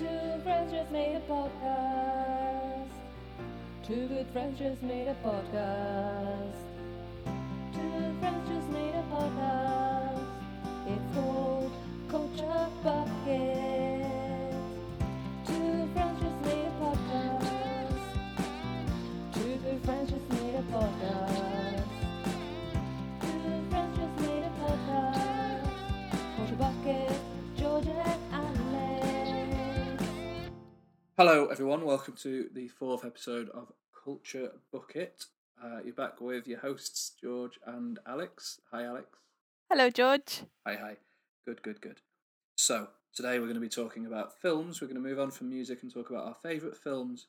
Two friends just made a podcast. Two good friends just made a podcast. Two friends just made a podcast. Hello, everyone. Welcome to the fourth episode of Culture Bucket. Uh, you're back with your hosts, George and Alex. Hi, Alex. Hello, George. Hi, hi. Good, good, good. So, today we're going to be talking about films. We're going to move on from music and talk about our favourite films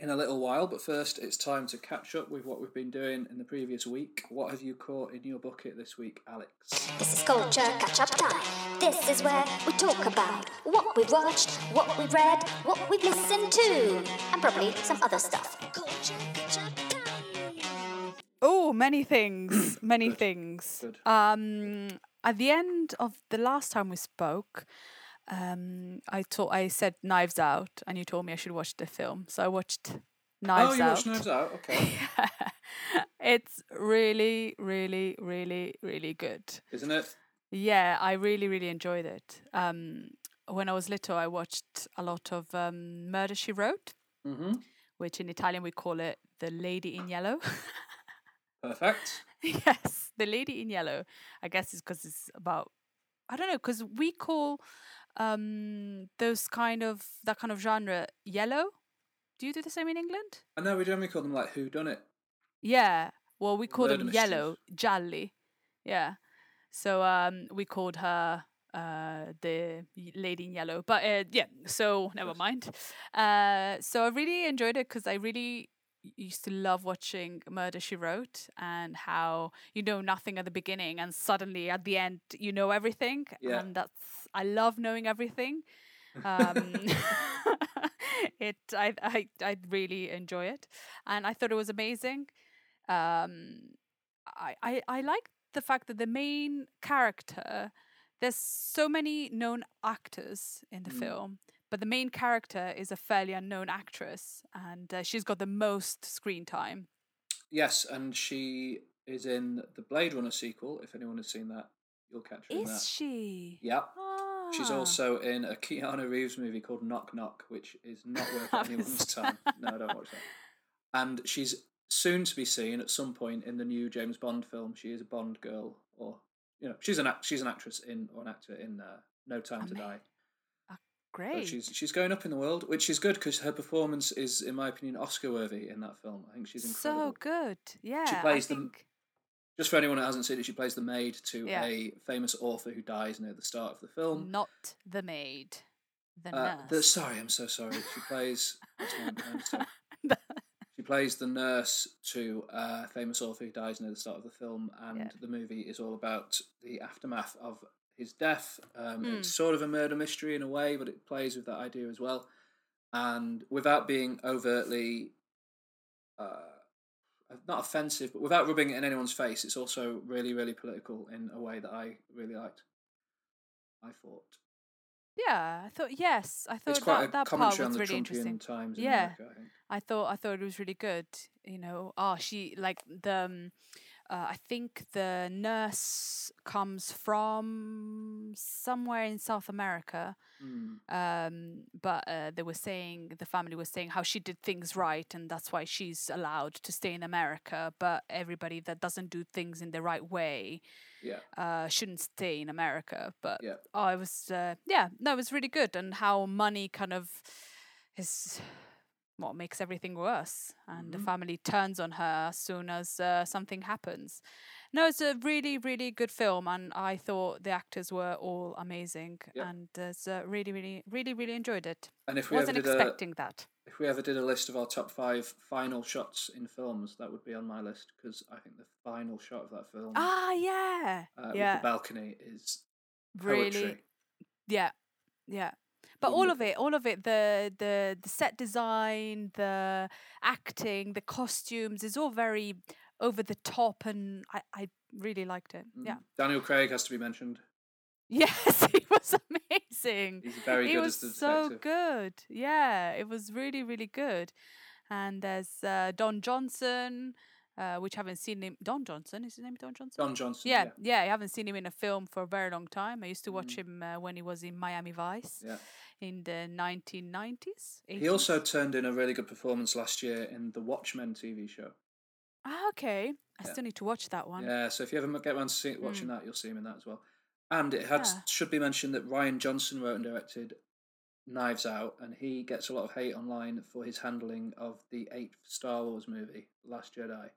in a little while. But first, it's time to catch up with what we've been doing in the previous week. What have you caught in your bucket this week, Alex? This is culture catch up time. This is where we talk about what we've watched, what we've read, what we've listened to, and probably some other stuff. Culture catch up time. Oh, many things, many Good, things. good. Um, at the end of the last time we spoke, um, I told I said Knives Out, and you told me I should watch the film. So I watched Knives Out. oh, you Out. watched Knives Out? Okay. it's really, really, really, really good. Isn't it? Yeah, I really, really enjoyed it. Um, when I was little, I watched a lot of um, Murder She Wrote, Mm-hmm. which in Italian we call it The Lady in Yellow. Perfect. yes, The Lady in Yellow. I guess it's because it's about, I don't know, because we call um, those kind of, that kind of genre yellow. Do you do the same in England? I know we generally call them like Who Done It. Yeah. Well, we call Murder them yellow, gialli. Yeah. So um, we called her uh, the lady in yellow. But uh, yeah, so never mind. Uh, so I really enjoyed it because I really used to love watching Murder She Wrote and how you know nothing at the beginning and suddenly at the end you know everything. Yeah. And that's, I love knowing everything. Um, it, I, I, I really enjoy it. And I thought it was amazing um I, I i like the fact that the main character there's so many known actors in the Mm. film but the main character is a fairly unknown actress and uh, she's got the most screen time Yes, and she is in the Blade Runner sequel. If anyone has seen that, you'll catch her in that. is she Yep. She's Ah. also in a Keanu Reeves movie called Knock Knock, which is not worth anyone's time. No, don't watch that. And she's soon to be seen at some point in the new James Bond film. She is a Bond girl, or you know, she's an act- she's an actress in or an actor in uh, No Time to Ama- So great she's she's going up in the world, which is good because her performance is, in my opinion, Oscar worthy in that film. I think she's incredible. so good yeah She plays I them- think Just for anyone that hasn't seen it, she plays the maid to Yeah. a famous author who dies near the start of the film. not the maid the Uh, nurse the, sorry, I'm so sorry. She plays. that's fine, I understand. She plays the nurse to a famous author who dies near the start of the film, and Yeah. the movie is all about the aftermath of his death. Um, Mm. It's sort of a murder mystery in a way, but it plays with that idea as well. And without being overtly, uh, not offensive, but without rubbing it in anyone's face, it's also really, really political in a way that I really liked. I thought yeah i thought yes i thought it's quite that, a that part was really Trumpian interesting times Yeah. America. I. I thought I thought it was really good. You know, oh, she like the. Um, uh, I think the nurse comes from somewhere in South America, Mm. um, but uh, they were saying the family was saying how she did things right, and that's why she's allowed to stay in America. But everybody that doesn't do things in the right way Yeah, uh, shouldn't stay in America. But yeah. oh, it was uh, yeah, no, it was really good, and how money kind of is what makes everything worse, and the Mhm. family turns on her as soon as uh, something happens. No, it's a really, really good film, and I thought the actors were all amazing, Yeah. and uh, really, really, really, really enjoyed it. And if we Wasn't ever did a, expecting that. if we ever did a list of our top five final shots in films, that would be on my list because I think the final shot of that film, Ah, yeah, uh, with yeah, the balcony, is really, yeah, yeah. But all of it, all of it, the the the set design, the acting, the costumes is all very over the top, and I I really liked it. Yeah. Mm. Daniel Craig has to be mentioned. Yes, he was amazing. He's very he good was as the so good. Yeah, it was really, really good. And there's uh, Don Johnson, uh, which I haven't seen him. Don Johnson is his name? Don Johnson. Don Johnson. yeah, yeah, I haven't seen him in a film for a very long time. I used to watch Mm. him uh, when he was in Miami Vice yeah. in the 1990s. He also turned in a really good performance last year in the Watchmen TV show. Ah, okay. I Yeah. still need to watch that one. Yeah, so if you ever get around to see, watching that, you'll see him in that as well. And it had Yeah. should be mentioned that Rian Johnson wrote and directed Knives Out, and he gets a lot of hate online for his handling of the eighth Star Wars movie, Last Jedi,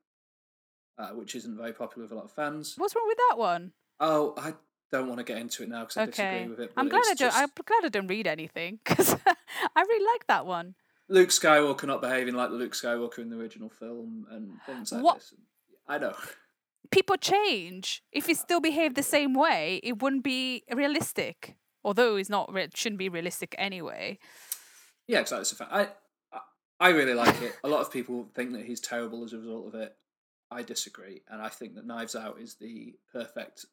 uh, which isn't very popular with a lot of fans. What's wrong with that one? Oh, I don't want to get into it now because I okay. disagree with it. I'm glad I don't. just- I'm glad I don't read anything because I really like that one. Luke Skywalker not behaving like the Luke Skywalker in the original film and things like What- this. I know. people change. If he still behaved the same way, it wouldn't be realistic. Although it's not, re- shouldn't be realistic anyway. Yeah, exactly. It's a fact. I, I I really like it. A lot of people think that he's terrible as a result of it. I disagree, and I think that Knives Out is the perfect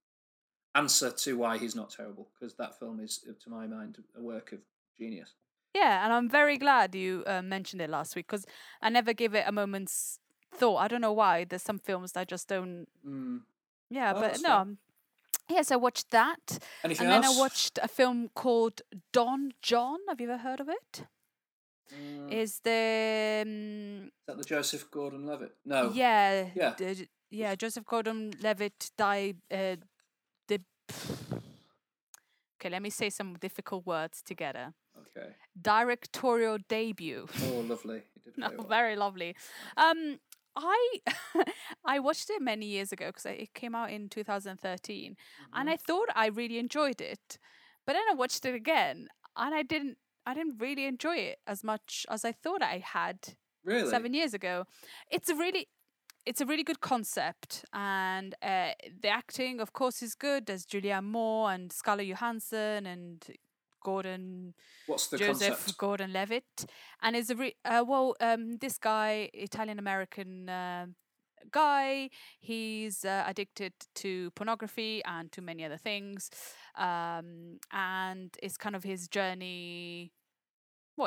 answer to why he's not terrible because that film is, to my mind, a work of genius. Yeah, and I'm very glad you uh, mentioned it last week because I never give it a moment's thought. I don't know why. There's some films that I just don't. Mm. Yeah, Oh, but no. um, Yes, I watched that, Anything and then? I watched a film called Don Jon. Have you ever heard of it? Mm, Is the um, is that the Joseph Gordon-Levitt? No. Yeah. Yeah. the- yeah, Joseph Gordon Levitt died. Uh, the okay, let me say some difficult words together. Okay. Directorial debut. Oh, lovely. No, very well. very lovely. Um, I I watched it many years ago because it came out in 2013, and Mm-hmm. I thought I really enjoyed it, but then I watched it again, and I didn't. I didn't really enjoy it as much as I thought I had Really? seven years ago. It's a really it's a really good concept and uh, the acting of course is good there's Julianne Moore and Scarlett Johansson and Gordon What's the Joseph concept? Gordon Levitt and it's a re- uh, well um this guy Italian American uh, guy he's uh, addicted to pornography and to many other things um and it's kind of his journey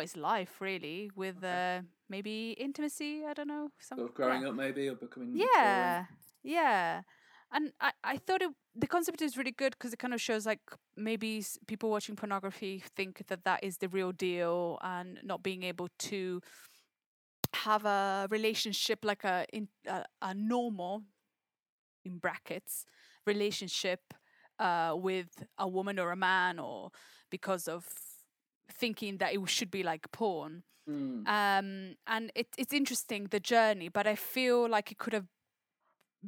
his life really with Okay. uh maybe intimacy i don't know some Sort of growing up, maybe, or becoming. yeah yeah and i i thought it the concept is really good because it kind of shows like maybe people watching pornography think that that is the real deal and not being able to have a relationship like a in a, a normal in brackets relationship uh with a woman or a man or because of thinking that it should be like porn Mm. um and it, it's interesting the journey but i feel like it could have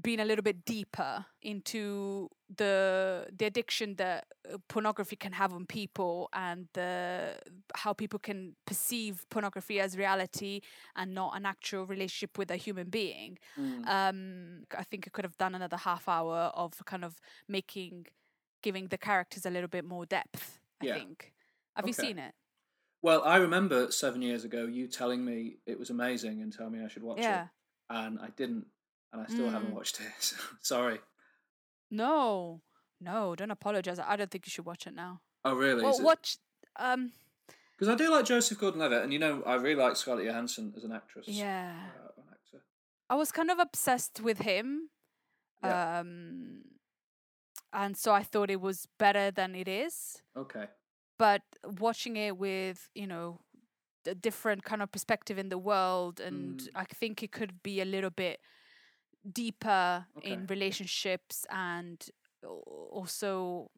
been a little bit deeper into the the addiction that uh, pornography can have on people and the how people can perceive pornography as reality and not an actual relationship with a human being Mm. um i think i could have done another half hour of kind of making giving the characters a little bit more depth i Yeah. think have you seen it Well, I remember seven years ago you telling me it was amazing and telling me I should watch yeah it, and I didn't, and I still haven't Mm. watched it. so Sorry. No, no, don't apologize. I don't think you should watch it now. Oh, really? Well, watch. Um, Because I do like Joseph Gordon-Levitt, and you know I really like Scarlett Johansson as an actress. yeah, uh, an actor. I was kind of obsessed with him. Yeah. Um, and so I thought it was better than it is. Okay. But watching it with you know a different kind of perspective in the world, and Mm. I think it could be a little bit deeper in relationships and also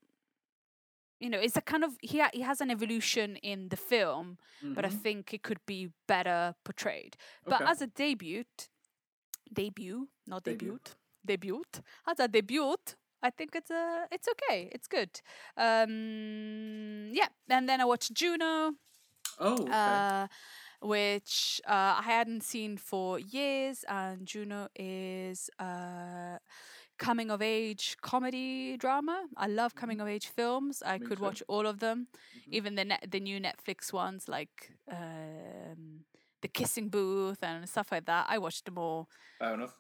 you know it's a kind of he ha- he has an evolution in the film but I Mhm. think it could be better portrayed. But Okay. as a debut, debut, not Debut. debut, debut, as a debut, I think it's a it's okay. It's good. Um, yeah, and then I watched Juno, Oh, okay. uh, which uh, I hadn't seen for years, and Juno is a coming of age comedy drama. I love coming of age films. I could watch all of them, Mhm. even the net, the new Netflix ones like um, the Kissing Booth and stuff like that. I watched them all. Fair enough.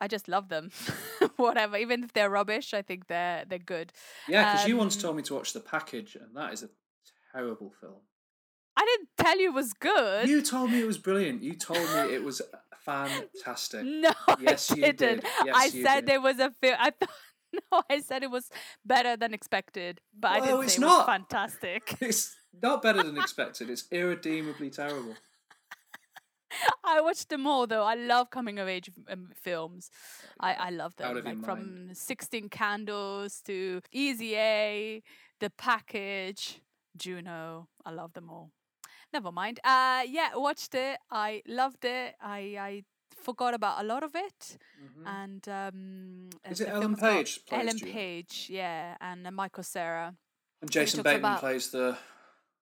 I just love them. Whatever, even if they're rubbish, I think they're they're good. Yeah, because you once Um, told me to watch The Package, and that is a terrible film. I didn't tell you it was good. You told me it was brilliant. You told me it was fantastic. no, Yes, I you did. didn't. Yes, I said did. there was a film. I thought no, I said it was better than expected, but I didn't it's say it not. was fantastic. It's not better than expected. It's irredeemably terrible. I watched them all though. I love coming of age um, films. I, I love Out them. Like mind. from Sixteen Candles to Easy A, The Package, Juno. I love them all. Never mind. Uh, yeah, watched it. I loved it. I I forgot about a lot of it. And um, Is it Ellen film is about Page plays Ellen Juno? Page, yeah, and uh, Michael Cera. And Jason Bateman plays the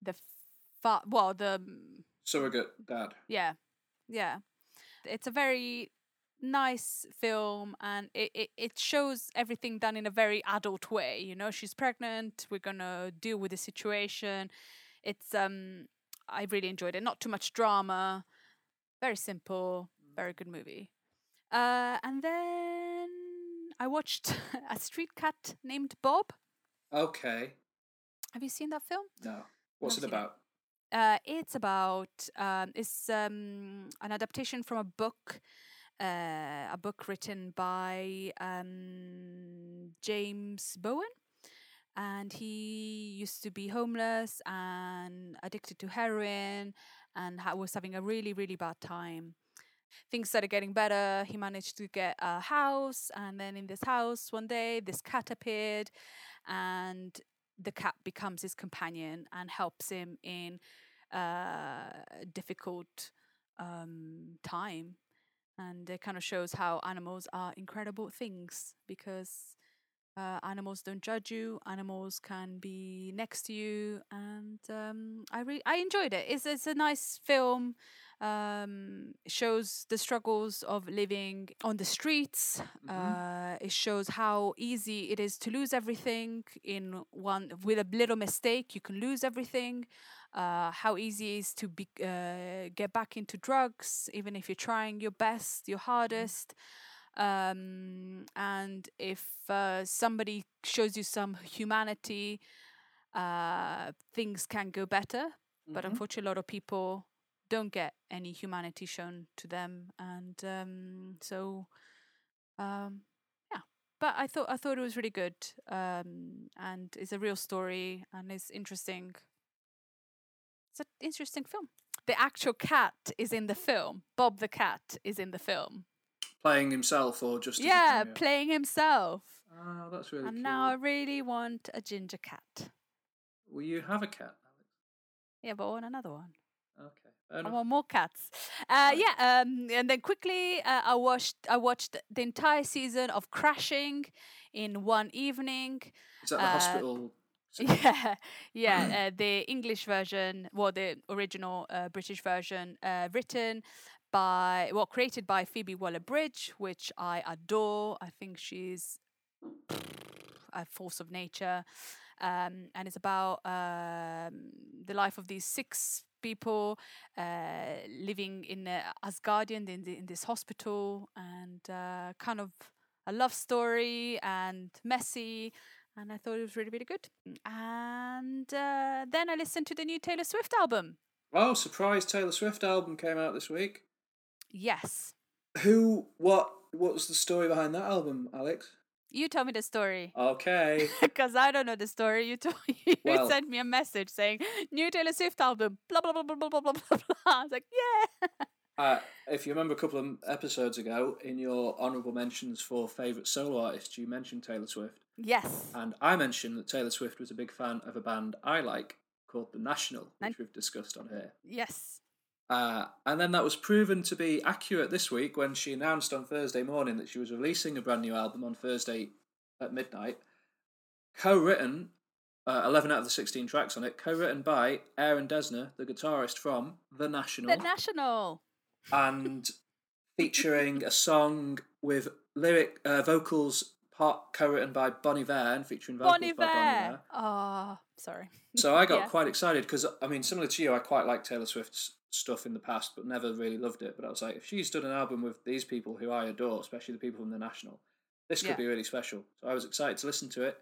The fa- well, the surrogate dad. Yeah, yeah. It's a very nice film, and it, it, it shows everything done in a very adult way. You know, she's pregnant. We're gonna deal with the situation. It's um, I really enjoyed it. Not too much drama. Very simple. Very good movie. Uh, and then I watched a street cat named Bob. Okay. Have you seen that film? No. What's it about? it. Uh, it's about um, it's um, an adaptation from a book, uh, a book written by um, James Bowen, and he used to be homeless and addicted to heroin, and ha- was having a really really bad time. Things started getting better. He managed to get a house, and then in this house, one day, this cat appeared, and the cat becomes his companion and helps him in uh, a difficult um, time. And it kind of shows how animals are incredible things because uh, animals don't judge you. Animals can be next to you, and um, I re- I enjoyed it. It's it's a nice film. Um, it shows the struggles of living on the streets. Uh, it shows how easy it is to lose everything in one with a little mistake. You can lose everything. Uh, how easy it is to be uh, get back into drugs, even if you're trying your best, your hardest um, and if uh, somebody shows you some humanity, uh, things can go better. But Mhm. unfortunately, a lot of people don't get any humanity shown to them, and um, so um, yeah. But I thought I thought it was really good, um, and it's a real story, and it's interesting. It's an interesting film. The actual cat is in the film. Bob the cat is in the film. Playing himself or just Yeah, playing himself. Oh, that's really and now I really want a ginger cat. Will you have a cat, Alex? Yeah, but I want another one. Want more cats. Uh, yeah, um, and then quickly, uh, I watched I watched the entire season of Crashing in one evening. Is that the uh, hospital? Yeah, yeah. uh, the English version, well, the original uh, British version, uh, written by, well, created by Phoebe Waller-Bridge, which I adore. I think she's a force of nature, um, and it's about um, the life of these six people uh, living in uh, Asgardian in, the, in this hospital, and uh, kind of a love story and messy and I thought it was really, really good. And uh, then I listened to the new Taylor Swift album. Oh, surprise! Taylor Swift album came out this week. Yes, Who? What? What was the story behind that album, Alex? You tell me the story Okay. because I don't know the story. You told you Well- sent me a message saying new Taylor Swift album. Blah blah blah blah blah blah blah blah. blah. I was like, yeah. Uh, if you remember a couple of episodes ago, in your honourable mentions for favourite solo artists, you mentioned Taylor Swift, yes. and I mentioned that Taylor Swift was a big fan of a band I like called The National, which we've discussed on here. Yes. Uh, and then that was proven to be accurate this week when she announced on Thursday morning that she was releasing a brand new album on Thursday at midnight, co-written, uh, eleven out of the sixteen tracks on it, co-written by Aaron Dessner, the guitarist from The National, The National. and featuring a song with lyric uh, vocals part co-written by Bon Iver, featuring vocals by Bon Iver. Oh, sorry. So I got Yeah. quite excited because I mean, similar to you, I quite like Taylor Swift's stuff in the past, but never really loved it. But I was like, if she's done an album with these people who I adore, especially the people from the National, this could Yeah. be really special. So I was excited to listen to it,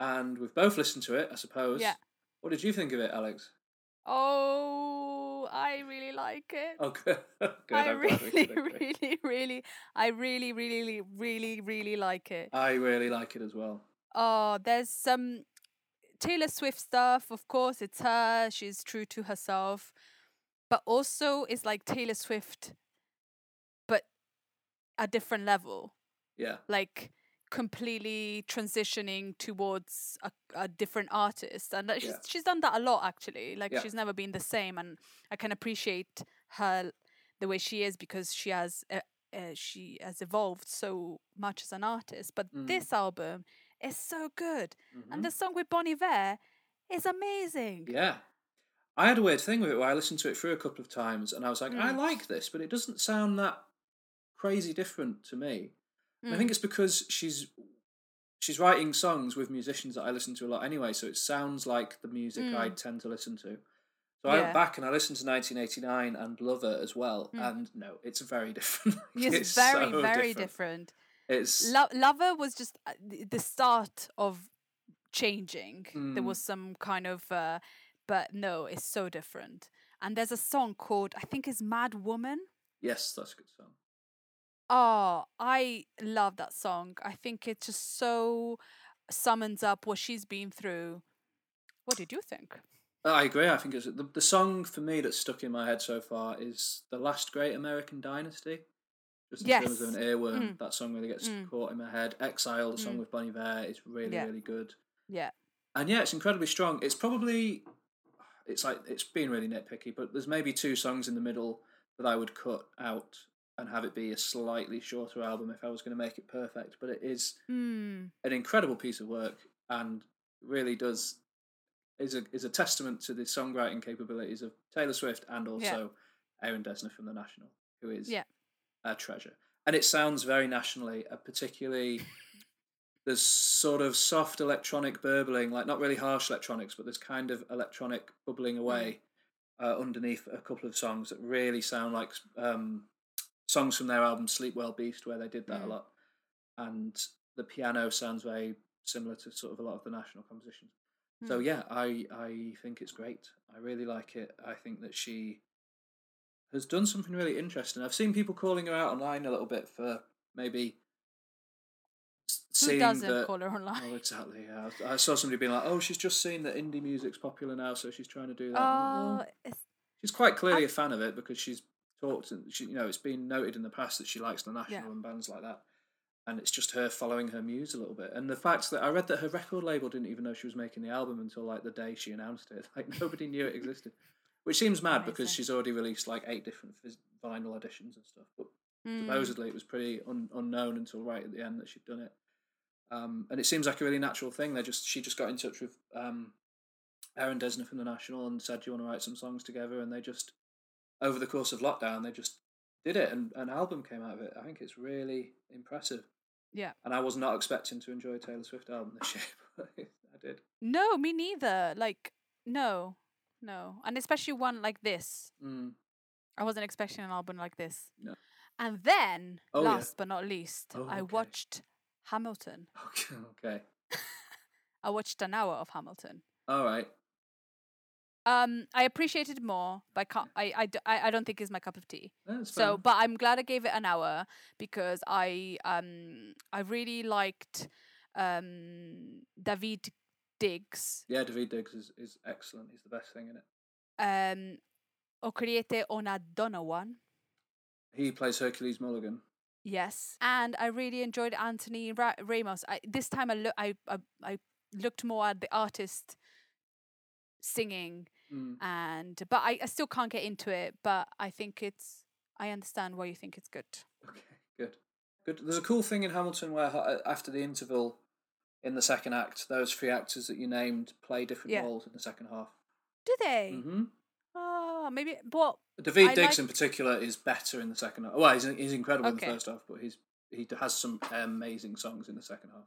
and we've both listened to it, I suppose. Yeah. What did you think of it, Alex? Oh, I really like it. Oh, good. good. I I'm really, really, really, I really, really, really, really like it. I really like it as well. Oh, there's some Taylor Swift stuff. Of course, it's her. She's true to herself. But also, it's like Taylor Swift, but a different level. Yeah. Like completely transitioning towards a, a different artist. And she's, Yeah. she's done that a lot, actually. Like, Yeah. she's never been the same. And I can appreciate her the way she is because she has. Uh, uh, she has evolved so much as an artist, but Mm. this album is so good Mhm. and the song with Bon Iver is amazing. Yeah. I had a weird thing with it where I listened to it through a couple of times and I was like, I Mm. like this, but it doesn't sound that crazy different to me. And I Mm. think it's because she's she's writing songs with musicians that I listen to a lot anyway, so it sounds like the music I Mm. tend to listen to. So I went back and I listened to 1989 and Lover as well, Mm. and no, it's very different. It's, very, so very different. It's Lo- Lover was just uh, the start of changing. There Mm. was some kind of, uh, but no, it's so different. And there's a song called, I think it's Mad Woman. yes, that's a good song. Oh, I love that song. I think it just so summons up what she's been through. What did you think? I agree. I think it's the, the song for me that's stuck in my head so far is the last great American dynasty. Just in terms of Yes. an earworm, Mm. that song really gets Mm. caught in my head. Exile, the song Mm. with Bon Iver, is really Yeah. really good. Yeah. And yeah, it's incredibly strong. It's probably it's like it's been really nitpicky, but there's maybe two songs in the middle that I would cut out and have it be a slightly shorter album if I was going to make it perfect. But it is Mm. an incredible piece of work and really does is a is a testament to the songwriting capabilities of Taylor Swift and also Aaron Dessner from the National, who is Yeah. a treasure. And it sounds very nationally, uh, particularly there's sort of soft electronic burbling, like not really harsh electronics, but there's kind of electronic bubbling away uh, underneath a couple of songs that really sound like um, songs from their album Sleep Well Beast, where they did that a Mm. lot. And the piano sounds very similar to sort of a lot of the national compositions. So Mm. yeah, I I think it's great. I really like it. I think that she has done something really interesting. I've seen people calling her out online a little bit for maybe Who doesn't that. call her online? Oh, exactly. Yeah. I I saw somebody being like, "Oh, she's just seen that indie music's popular now, so she's trying to do that." Oh, like, "Well, she's quite clearly a fan of it because she's talked and she, you know, it's been noted in the past that she likes the national Yeah. and bands like that. And it's just her following her muse a little bit. And the fact that I read that her record label didn't even know she was making the album until like the day she announced it. Like nobody knew it existed, which seems mad because she's already released like eight different vinyl editions and stuff. But mm, supposedly it was pretty un- unknown until right at the end that she'd done it. Um, and it seems like a really natural thing. They just she just got in touch with um, Aaron Dessner from the National and said, "Do you want to write some songs together?" And they just over the course of lockdown they just did it, and an album came out of it. I think it's really impressive. Yeah. And I was not expecting to enjoy a Taylor Swift album this year, but I did. No, me neither. Like, no, no, and especially one like this. Mm. I wasn't expecting an album like this. No. And then, Oh, yeah. last but not least, Oh, I okay. watched Hamilton. Okay. okay. I watched an hour of Hamilton. All right. Um, I appreciated more, but I can't. I, I, I, don't think it's my cup of tea. That's So, fine. but I'm glad I gave it an hour because I um I really liked um Daveed Diggs yeah, Daveed Diggs is, is excellent. He's the best thing in it. um Okieriete Onaodowan. He plays Hercules Mulligan. Yes, and I really enjoyed Anthony Ra- Ramos. I, this time I, loo- I I I looked more at the artist singing, Mm. and but I, I still can't get into it. But I think it's I understand why you think it's good. Okay, good. Good. There's a cool thing in Hamilton where uh, after the interval in the second act, those three actors that you named play different Yeah. roles in the second half. Do they? Mm-hmm. Oh, maybe. But Daveed I Diggs like- in particular is better in the second half. Well, he's, he's incredible in the first half, but he's he has some amazing songs in the second half.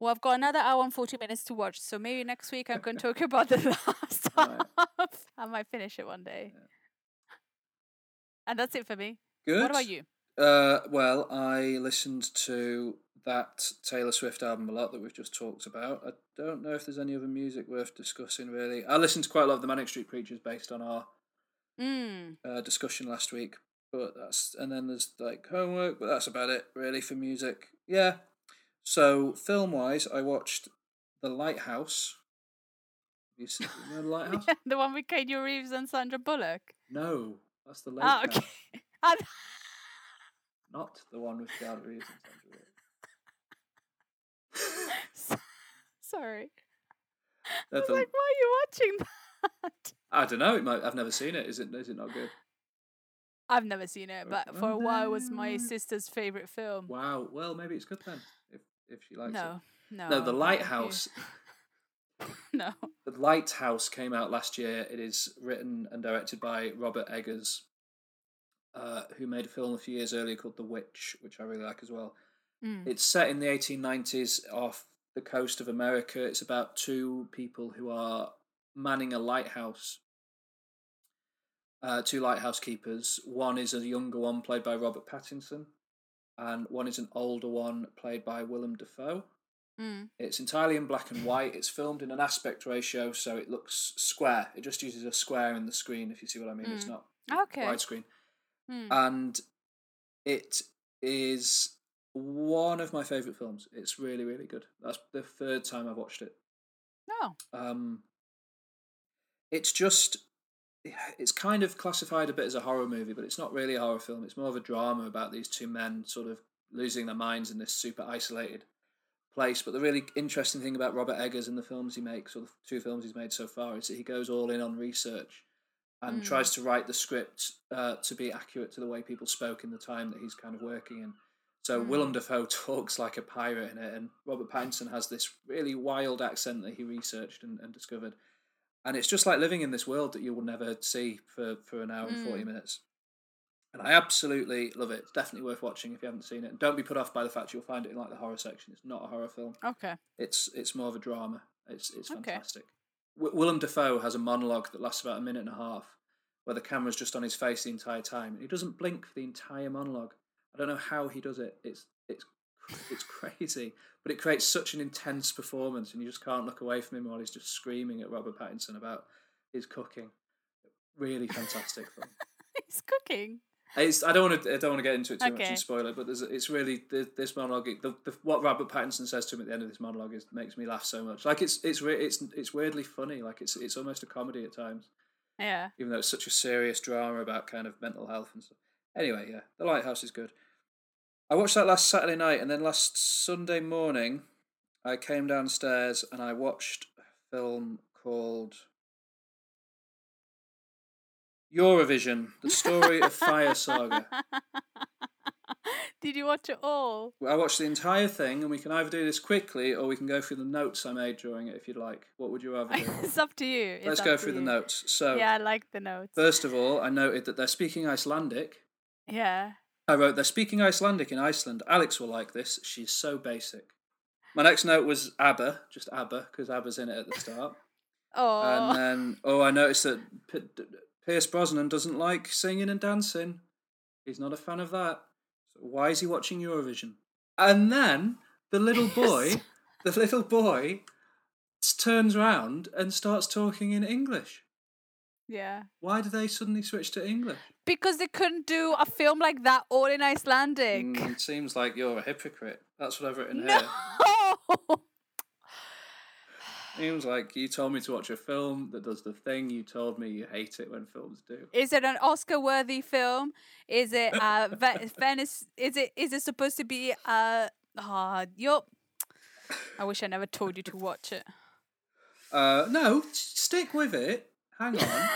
Well, I've got another hour and 40 minutes to watch, so maybe next week I'm going to talk about the last Right. half. I might finish it one day. Yeah. And that's it for me. Good. What about you? Uh, well, I listened to that Taylor Swift album a lot that we've just talked about. I don't know if there's any other music worth discussing really. I listened to quite a lot of the Manic Street Preachers based on our Mm. uh, discussion last week, but that's and then there's like homework, but that's about it really for music. Yeah. So film wise, I watched The Lighthouse. You seen you know The Lighthouse? the one with Keanu Reeves and Sandra Bullock. No, that's the Lake Ah, House, okay. And- not the one with Keanu Reeves and Sandra Bullock. Sorry. I was the- like, why are you watching that? I don't know. It might. I've never seen it. Is it? Is it not good? I've never seen it, but for a while it was my sister's favorite film. Wow. Well, maybe it's good then. If she likes No, no. it. No, The. Lighthouse. No. The Lighthouse came out last year. It is written and directed by Robert Eggers, uh, who made a film a few years earlier called The Witch, which I really like as well. Mm. It's set in the 1890s off the coast of America. It's about two people who are manning a lighthouse. Uh, two lighthouse keepers. One is a younger one played by Robert Pattinson, and one is an older one played by Willem Dafoe. Mm. It's entirely in black and white. It's filmed in an aspect ratio, so it looks square. It just uses a square in the screen, if you see what I mean. It's Mm. not Okay. widescreen. Mm. And it is one of my favourite films. It's really, really good. That's the third time I've watched it. No. Um, it's just, it's kind of classified a bit as a horror movie, but it's not really a horror film. It's more of a drama about these two men sort of losing their minds in this super isolated place. But the really interesting thing about Robert Eggers and the films he makes, or the two films he's made so far, is that he goes all in on research and Mm. tries to write the script uh, to be accurate to the way people spoke in the time that he's kind of working in. So Mm. Willem Dafoe talks like a pirate in it, and Robert Pattinson has this really wild accent that he researched and, and discovered. And it's just like living in this world that you will never see for, for an hour and 40 Mm. minutes. And I absolutely love it. It's definitely worth watching if you haven't seen it. And don't be put off by the fact you'll find it in like the horror section. It's not a horror film. Okay. It's it's more of a drama. It's it's Okay. fantastic. W- Willem Dafoe has a monologue that lasts about a minute and a half, where the camera's just on his face the entire time, and he doesn't blink for the entire monologue. I don't know how he does it. It's it's crazy, but it creates such an intense performance, and you just can't look away from him while he's just screaming at Robert Pattinson about his cooking. Really fantastic film. He's cooking. It's, I don't want to. I don't want to get into it too much and spoil it, but there's, it's really the, this monologue. The, the, what Robert Pattinson says to him at the end of this monologue is makes me laugh so much. Like it's it's it's it's weirdly funny. Like it's it's almost a comedy at times, Yeah. even though it's such a serious drama about kind of mental health and stuff. Anyway, yeah, The Lighthouse is good. I watched that last Saturday night, and then last Sunday morning, I came downstairs and I watched a film called Eurovision: The Story of Fire Saga. Did you watch it all? I watched the entire thing, and we can either do this quickly or we can go through the notes I made during it if you'd like. What would you rather do? it's up to you. It's Let's go through the notes. So, Yeah, I like the notes. first of all, I noted that they're speaking Icelandic. Yeah. I wrote, they're speaking Icelandic in Iceland. Alex will like this. She's so basic. My next note was ABBA, just ABBA, because ABBA's in it at the start. Oh. And then, oh, I noticed that P- D- Pierce Brosnan doesn't like singing and dancing. He's not a fan of that. So why is he watching Eurovision? And then the little boy, the little boy, turns round and starts talking in English. Yeah. Why did they suddenly switch to English? Because they couldn't do a film like that all in Icelandic. Mm, it seems like you're a hypocrite. That's what I've written no. here. Seems like you told me to watch a film that does the thing you told me you hate it when films do. Is it an Oscar-worthy film? Is it uh Ve- Venice? Is it is it supposed to be uh? Ah, you're. I wish I never told you to watch it. Uh, no, stick with it. Hang on.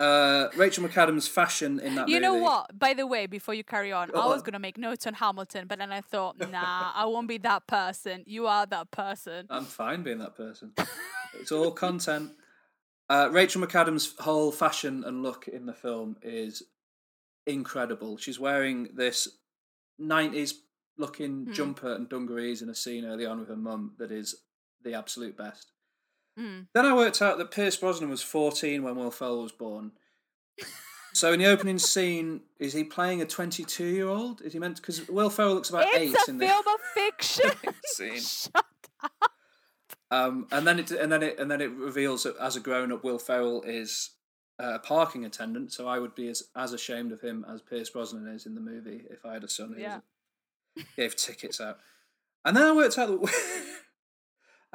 uh, Rachel McAdams' fashion in that movie You know movie. what? By the way, before you carry on, I was gonna make notes on Hamilton, but then I thought, nah, I won't be that person. You are that person. I'm fine being that person. it's all content. Uh, Rachel McAdams' whole fashion and look in the film is incredible. She's wearing this 90s looking Hmm. jumper and dungarees in a scene early on with her mum that is the absolute best. Mm. Then I worked out that Pierce Brosnan was 14 when Will Ferrell was born. So in the opening scene, is he playing a 22 year old? Is he meant because Will Ferrell looks about eight It's a in film the of fiction. scene. Shut up. Um, and then it and then it and then it reveals that as a grown up, Will Ferrell is uh, a parking attendant. So I would be as as ashamed of him as Pierce Brosnan is in the movie if I had a son who Yeah. gave tickets out. And then I worked out that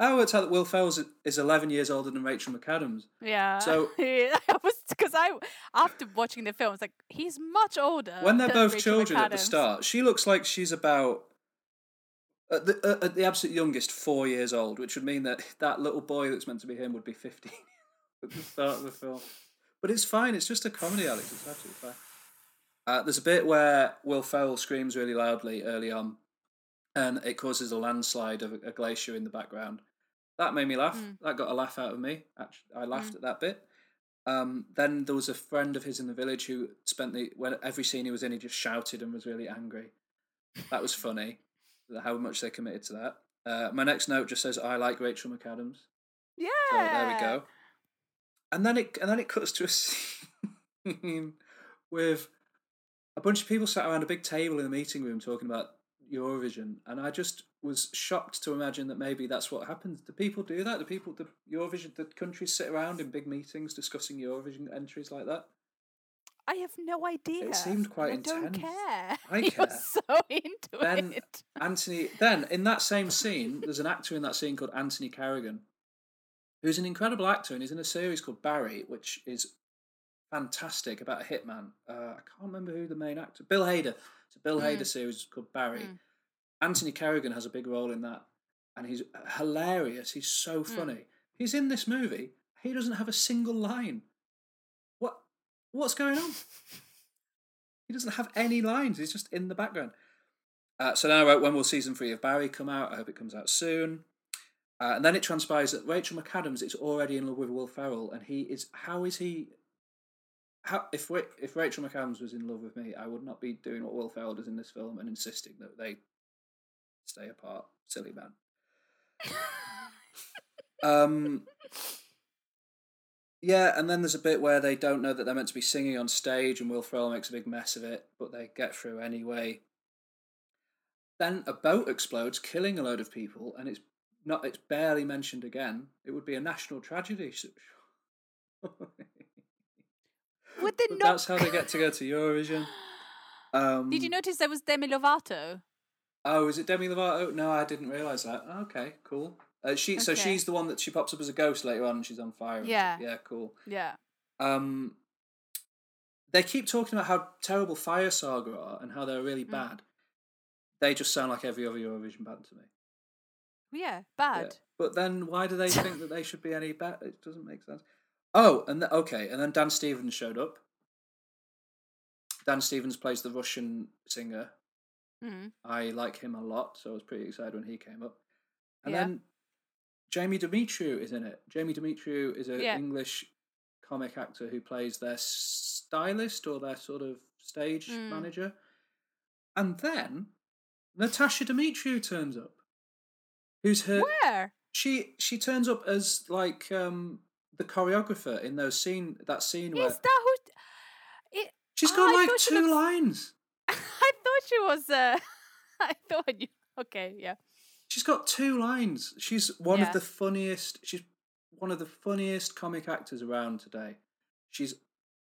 I worked out that Will Ferrell is- is 11 years older than Rachel McAdams. Yeah. So- I was because I after watching the film, I was like, he's much older. when they're both Rachel children at the start, she looks like she's about at the, at the absolute youngest four years old, which would mean that that little boy that's meant to be him would be fifteen at the start of the film. But it's fine. It's just a comedy, Alex. It's absolutely fine. Uh, there's a bit where Will Ferrell screams really loudly early on, and it causes a landslide of a glacier in the background. That made me laugh. Mm. That got a laugh out of me. Actually, I laughed at that bit. Um, then there was a friend of his in the village who spent the when every scene he was in, he just shouted and was really angry. That was funny. How much they committed to that. Uh, my next note just says, "I like Rachel McAdams." Yeah. So there we go. And then it and then it cuts to a scene with a bunch of people sat around a big table in the meeting room talking about Eurovision, and I just was shocked to imagine that maybe that's what happens. Do people do that? Do people the Eurovision the countries sit around in big meetings discussing Eurovision entries like that? I have no idea. It seemed quite I don't care. I care. was so into Then it. Anthony. Then in that same scene, there's an actor in that scene called Anthony Carrigan, who's an incredible actor, and he's in a series called Barry, which is fantastic about a hitman. Uh, I can't remember who the main actor. Bill Hader. It's a Bill Hader series called Barry. Mm. Anthony Carrigan has a big role in that, and he's hilarious. He's so funny. He's in this movie. He doesn't have a single line. What? What's going on? He doesn't have any lines. He's just in the background. Uh, so now I wrote, when will season three of Barry come out? I hope it comes out soon. Uh, and then it transpires that Rachel McAdams is already in love with Will Ferrell, and he is. How is he? How if if Rachel McAdams was in love with me, I would not be doing what Will Ferrell does in this film and insisting that they stay apart. Silly man. Um. Yeah, and then there's a bit where they don't know that they're meant to be singing on stage, and Will Ferrell makes a big mess of it, but they get through anyway. Then a boat explodes, killing a load of people, and it's not. It's barely mentioned again. It would be a national tragedy. they But not? That's how they get to go to Eurovision. Um, Did you notice there was Demi Lovato? Oh, is it Demi Lovato? No, I didn't realise that. Okay, cool. Uh, she so she's the one that she pops up as a ghost later on, and she's on fire. Yeah. yeah, cool. Yeah. Um, they keep talking about how terrible Fire Saga are and how they're really Mm. bad. They just sound like every other Eurovision band to me. Yeah. Yeah. Bad. But then why do they think that they should be any better? It doesn't make sense. Oh, and th- okay, and then Dan Stevens showed up. Dan Stevens plays the Russian singer. Mm. I like him a lot, so I was pretty excited when he came up. And Yeah. then Jamie Demetriou is in it. Jamie Demetriou is an Yeah. English comic actor who plays their stylist or their sort of stage Mm. manager. And then Natasha Demetriou turns up. Who's her Where? she she turns up as like um the choreographer in those scene that scene where Is that who? It, she's Oh, got I like two lines. I thought she was. Uh, I thought you. Okay. Yeah. She's got two lines. She's one Yeah. of the funniest. She's one of the funniest comic actors around today. She's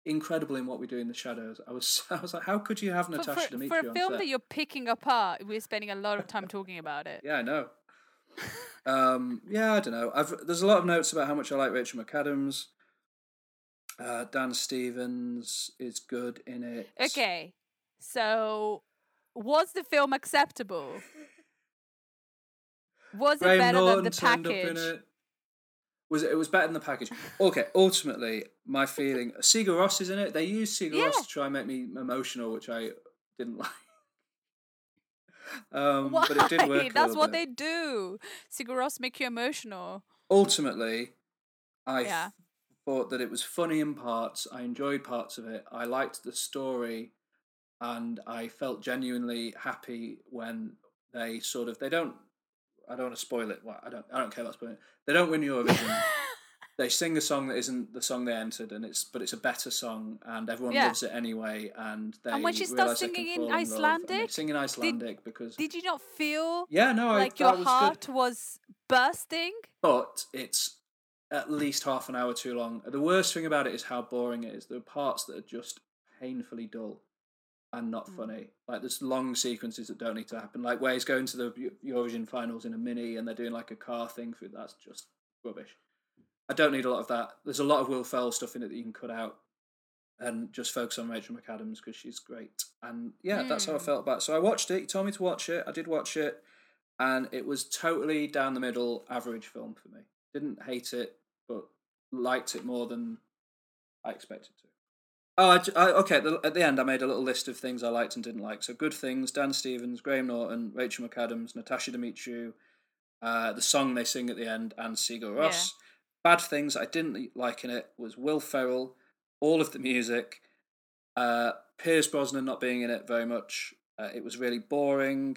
incredible in what we do in the shadows. I was, I was like, how could you have For, Natasha for, Demetriou for a film set? that you're picking apart, we're spending a lot of time talking about it. Yeah, I know. Um, yeah, I don't know. I've there's a lot of notes about how much I like Rachel McAdams. Uh, Dan Stevens is good in it. Okay. So, was the film acceptable? Was it Graham better Norton than the package? it. Was it? It was better than the package. Okay, ultimately, my feeling. Sigur Rós is in it. They used Sigur Rós to try and make me emotional, which I didn't like. Um, Why? but it did work. That's what bit. they do. Sigur Rós make you emotional. Ultimately, I Yeah. thought that it was funny in parts. I enjoyed parts of it. I liked the story. and I felt genuinely happy when they sort of they don't. I don't want to spoil it. Well, I don't. I don't care about spoiling it. They don't win Eurovision. they sing a song that isn't the song they entered, and it's but it's a better song, and everyone Yeah. loves it anyway. And they And when she starts realise they can singing in fall love, they Icelandic, Icelandic because Did you not feel yeah, no, like that your was heart good. was bursting? but it's at least half an hour too long. The worst thing about it is how boring it is. There are parts that are just painfully dull and not Mm. funny. Like there's long sequences that don't need to happen. Like where he's going to the Eurovision finals in a mini and they're doing like a car thing through. That's just rubbish. I don't need a lot of that. There's a lot of Will Ferrell stuff in it that you can cut out and just focus on Rachel McAdams because she's great. And yeah, that's how I Mm. felt about it. So I watched it. You told me to watch it. I did watch it and it was totally down the middle average film for me didn't hate it but liked it more than i expected to oh I, I- okay at the, at the end i made a little list of things i liked and didn't like so good things dan stevens graham norton rachel mcadams natasha demetriou uh, the song they sing at the end and Sigur Rós bad things i didn't like in it was will ferrell all of the music uh, Pierce Brosnan not being in it very much. Uh, it was really boring.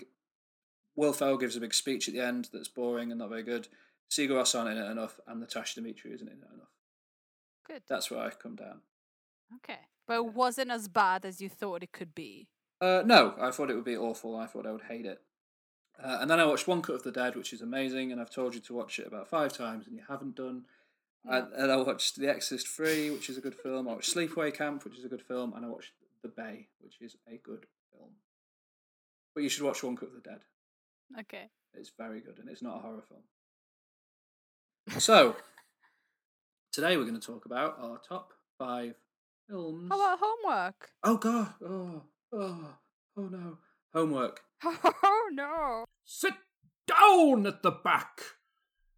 Will Ferrell gives a big speech at the end that's boring and not very good. Sigur Rós aren't in it enough, and Natasha Demetriou isn't in it enough. Good. That's where I come down. Okay. But it wasn't as bad as you thought it could be. Uh, no, I thought it would be awful. I thought I would hate it. Uh, and then I watched One Cut of the Dead, which is amazing, and I've told you to watch it about five times, and you haven't done. And, and I watched The Exorcist 3, which is a good film. I watched Sleepaway Camp, which is a good film, and I watched The Bay, which is a good film. But you should watch One Cut of the Dead. Okay. It's very good, and it's not a horror film. So, today we're going to talk about our top five films. How about homework? Oh god! Oh, oh, oh no! Homework. Oh no. Sit down at the back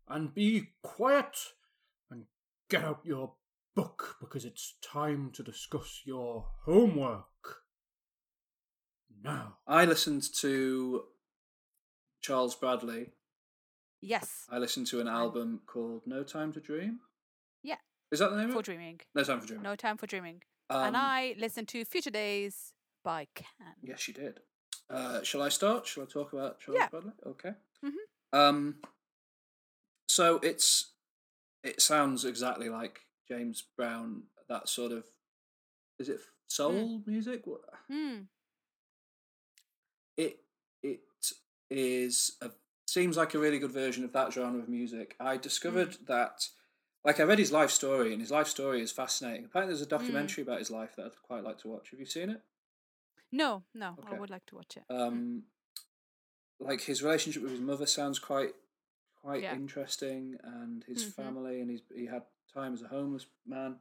and be quiet get out your book because it's time to discuss your homework. Now, I listened to Charles Bradley. Yes. I listened to an album called No Time to Dream. Yeah. Is that the name For of it? dreaming. No Time for Dreaming. No time for dreaming. Um, and I listened to Future Days by Can. Yes, you did. Uh, shall I start? Shall I talk about Charles Yeah. Bradley? Okay. Mhm. Um. So it's it sounds exactly like James Brown. That sort of is it soul music? What- Hmm. It it is a seems like a really good version of that genre of music. I discovered that. Like I read his life story, and his life story is fascinating. Apparently, there's a documentary about his life that I'd quite like to watch. Have you seen it? No, no. I would like to watch it. um like his relationship with his mother sounds quite quite Yeah. interesting and his Mhm. family and he's he had time as a homeless man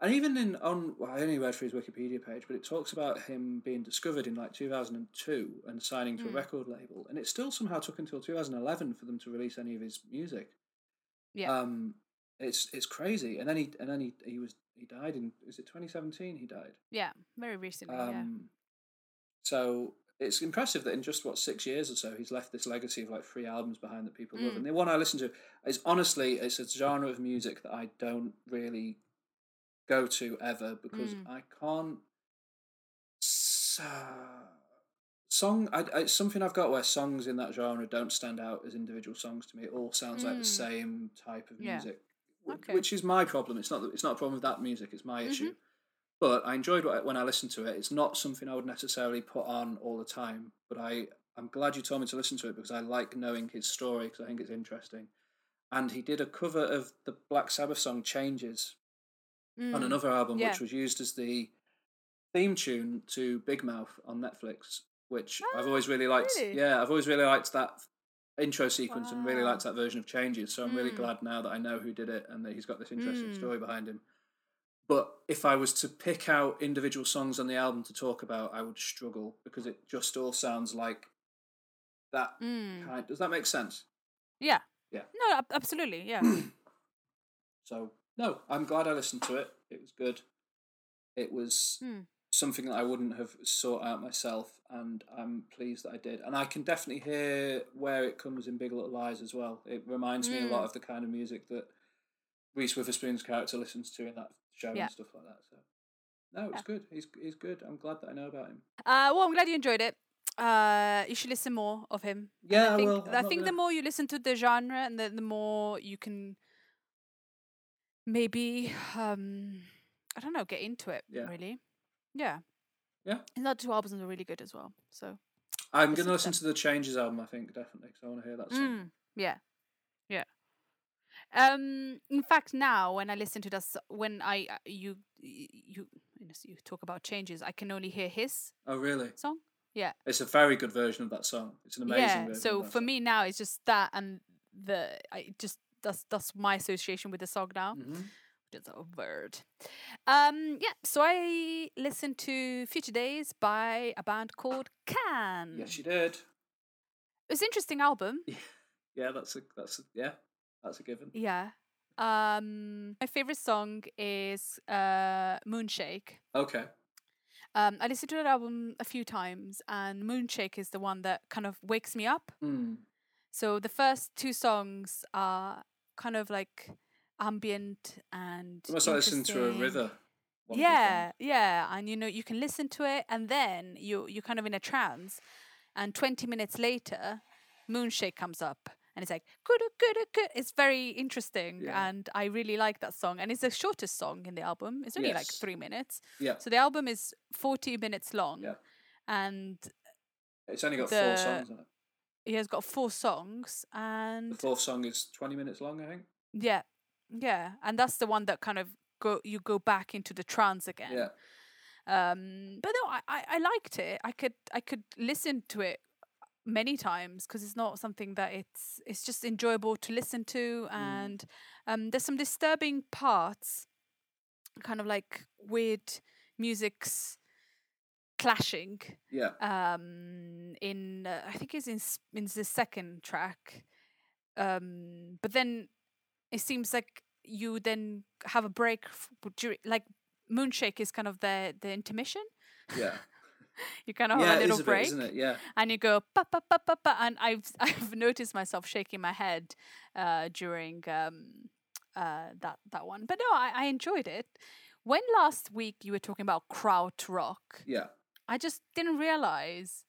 and even in on well, I only read through his Wikipedia page but it talks about him being discovered in like 2002 and signing to a Mm. record label and it still somehow took until 2011 for them to release any of his music Yeah. um it's it's crazy and then he and then he, he was he died in is it 2017 he died yeah. Very recently. um, So it's impressive that in just what six years or so he's left this legacy of like three albums behind that people love. Mm. And the one I listen to is honestly it's a genre of music that I don't really go to ever because Mm. I can't. uh, Song, I, it's something I've got where songs in that genre don't stand out as individual songs to me. It all sounds like the Mm. same type of Yeah. music, Okay. which is my problem. It's not. It's not a problem with that music. It's my Mhm. issue but I enjoyed what, when I listened to it. It's not something I would necessarily put on all the time, but I I'm glad you told me to listen to it because I like knowing his story because I think it's interesting. And he did a cover of the Black Sabbath song "Changes" on Mm. another album, yeah. which was used as the theme tune to Big Mouth on Netflix, which I've always really liked. Ah, really? Yeah, I've always really liked that intro sequence and really liked that version of Changes. So I'm really Mm. glad now that I know who did it and that he's got this interesting Mm. story behind him. But if I was to pick out individual songs on the album to talk about, I would struggle because it just all sounds like that Mm. kind. Does that make sense? Yeah. Yeah. No, absolutely. Yeah. So no, I'm glad I listened to it. It was good. It was Hmm. something that I wouldn't have sought out myself, and I'm pleased that I did. And I can definitely hear where it comes in Big Little Lies as well. It reminds me a lot Mm. of the kind of music that Reese Witherspoon's character listens to in that show Yeah. and stuff like that. So No, it's good. He's he's good. I'm glad that I know about him. Uh, well, I'm glad you enjoyed it. Uh, you should listen more of him. Yeah, I I think, will. I'm I think the gonna- more you listen to the genre, and the, the more you can maybe um, I don't know, get into it. Yeah. Really, yeah, Yeah. And that two albums are really good as well. So I'm listen going to to listen the Changes album. I think definitely because I want to hear that song. Mm, yeah, yeah. Um, in fact, now when I listen to this, when I uh, you you you, talk about changes, I can only hear his Oh, really? song. Yeah, It's a very good version of that song. It's an amazing yeah. version. So of that for song. me now, it's just that and the I just that's that's my association with the song now. Mhm. Just a word. Um, yeah. So I listened to Future Days by a band called Can. Yes, you did. It's an interesting album. Yeah, that's a that's a, yeah, that's a given. Yeah. Um, my favorite song is uh, Moonshake. Okay. Um, I listened to that album a few times, and Moonshake is the one that kind of wakes me up. Mm. So the first two songs are kind of like ambient and Almost like listening to a river. one of the Yeah, yeah, and you know you can listen to it, and then you you're kind of in a trance, and twenty minutes later, Moonshake comes up, and it's like good, good, good. It's very interesting, Yeah. and I really like that song, and it's the shortest song in the album. It's only like three minutes, Yeah. so the album is forty minutes long, Yeah. and It's only got the- four songs on it. he has got four songs, and The fourth song is 20 minutes long, I think. yeah, yeah, and that's the one that kind of go you go back into the trance again. Yeah. um but no I, I i liked it i could i could listen to it many times because it's not something that it's it's just enjoyable to listen to and um there's some disturbing parts kind of like weird music's clashing Yeah. um in uh, i think it's in in the second track um but then it seems like you then have a break f- like moonshake is kind of the the intermission Yeah. you kind of yeah, have a little a break bit? Yeah. and you go pa pa pa pa pa and i've i've noticed myself shaking my head uh during um uh that that one but no i, I enjoyed it when last week you were talking about kraut rock Yeah. i just didn't realize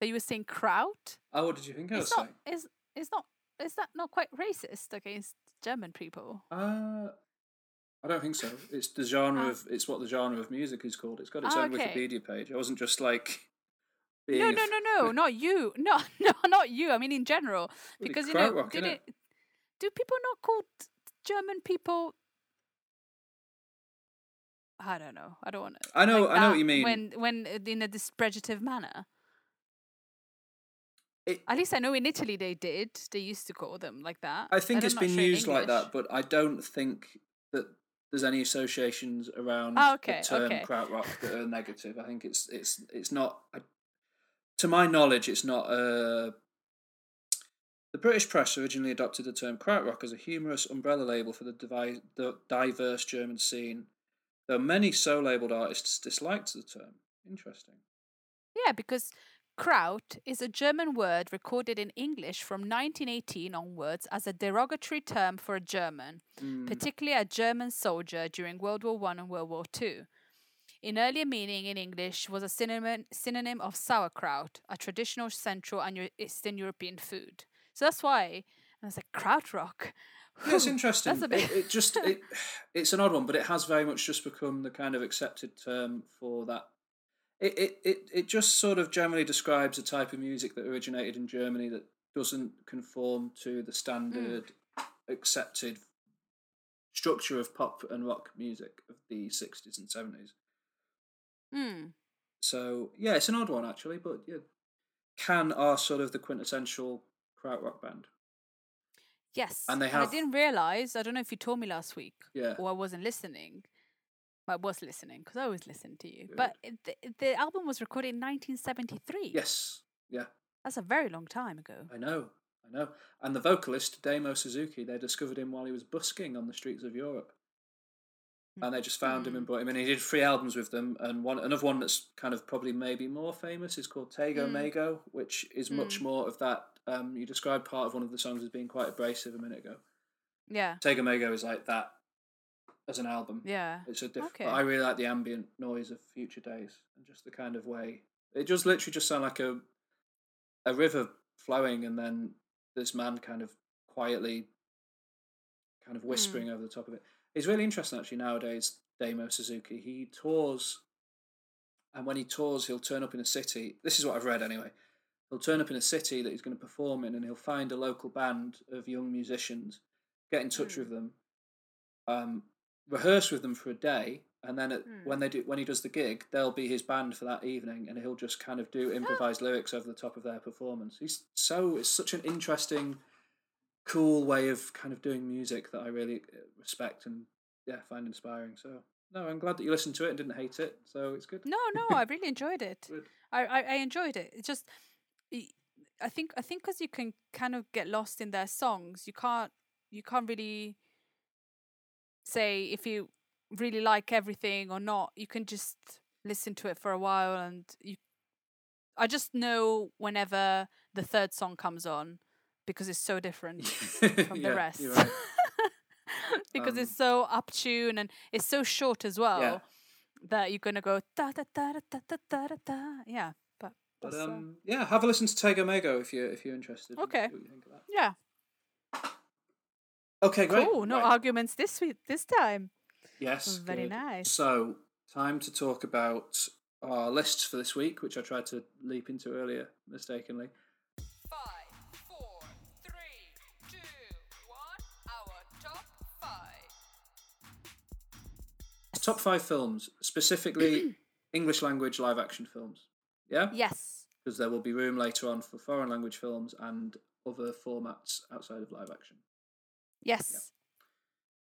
that you were saying kraut Oh, what did you think I was it's not saying? is is not is that not quite racist against german people Uh, I don't think so. It's the genre Ah. of it's what the genre of music is called. It's got its Ah, own okay. Wikipedia page. I wasn't just like no no no no not you no no not you i mean in general because you know krautrock, did innit? it do people not call german people i don't know i don't want to I know- I know what you mean. when when uh, in a dispredative manner It- at least i know in italy they did they used to call them like that I think I'm it's been sure used like that, but I don't think that there's any associations around Oh, okay, the term okay. krautrock that are negative. I think it's it's it's not. To my knowledge, it's not a. The British press originally adopted the term krautrock as a humorous umbrella label for the, devi- the diverse German scene, though many so-labeled artists disliked the term. Interesting. Yeah, because kraut is a German word recorded in English from 1918 onwards as a derogatory term for a German, Mm, particularly a German soldier during World War One and World War Two. In earlier meaning in English was a synonym, synonym of sauerkraut, a traditional Central and Eastern European food. So that's why I was like krautrock. Yeah, it's interesting. That's a bit. It, it just it, it's an odd one, but it has very much just become the kind of accepted term for that. It, it, it, just sort of generally describes a type of music that originated in Germany that doesn't conform to the standard accepted structure of pop and rock music of the 60s and 70s. Hmm. So, yeah, it's an odd one actually, but yeah, Can are sort of the quintessential krautrock band. Yes. And they have I didn't realize. I don't know if you told me last week Yeah. or I wasn't listening. I was listening because I always listen to you. But the, the album was recorded in 1973. Yes. Yeah. That's a very long time ago. I know, I know. And the vocalist, Damo Suzuki, they discovered him while he was busking on the streets of Europe. And they just found him and brought him in. He did three albums with them, and one another one that's kind of probably maybe more famous is called Tago Mm. Mago, which is much Mm. more of that. Um, you described part of one of the songs as being quite abrasive a minute ago. Yeah. Tago Mago is like that as an album. Yeah. It's a different. Okay. I really like the ambient noise of Future Days and just the kind of way it just literally just sound like a a river flowing, and then this man kind of quietly, kind of whispering over the top of it. It's really interesting actually nowadays. Damo Suzuki he tours, and when he tours, he'll turn up in a city. This is what I've read anyway. He'll turn up in a city that he's going to perform in, and he'll find a local band of young musicians, get in touch Mm. with them, um, rehearse with them for a day, and then at, Mm. when they do when he does the gig, they'll be his band for that evening, and he'll just kind of do improvised lyrics over the top of their performance. He's so it's such an interesting, cool way of kind of doing music that I really uh, respect and yeah find inspiring. So no, I'm glad that you listened to it and didn't hate it. So it's good. No, no, I really enjoyed it. I, I, I enjoyed it. It just, I think, I think, because you can kind of get lost in their songs, you can't, you can't really say if you really like everything or not. You can just listen to it for a while, and you. I just know whenever the third song comes on, because it's so different from Yeah, the rest. right. because Um, it's so up tune and it's so short as well Yeah. that you're gonna go da da da da da da da da. da. Yeah, but, But uh, um, yeah, have a listen to Tago Mago if you if you're interested. Okay. see what you think of that. yeah, Okay, great. cool. No Right. arguments this week this time. Yes. Very good. nice. So, time to talk about our lists for this week, which I tried to leap into earlier mistakenly. Five, four, three, two, one. Our top five. Top five films, specifically English language live action films. Yeah? Yes. Because there will be room later on for foreign language films and other formats outside of live action. Yes.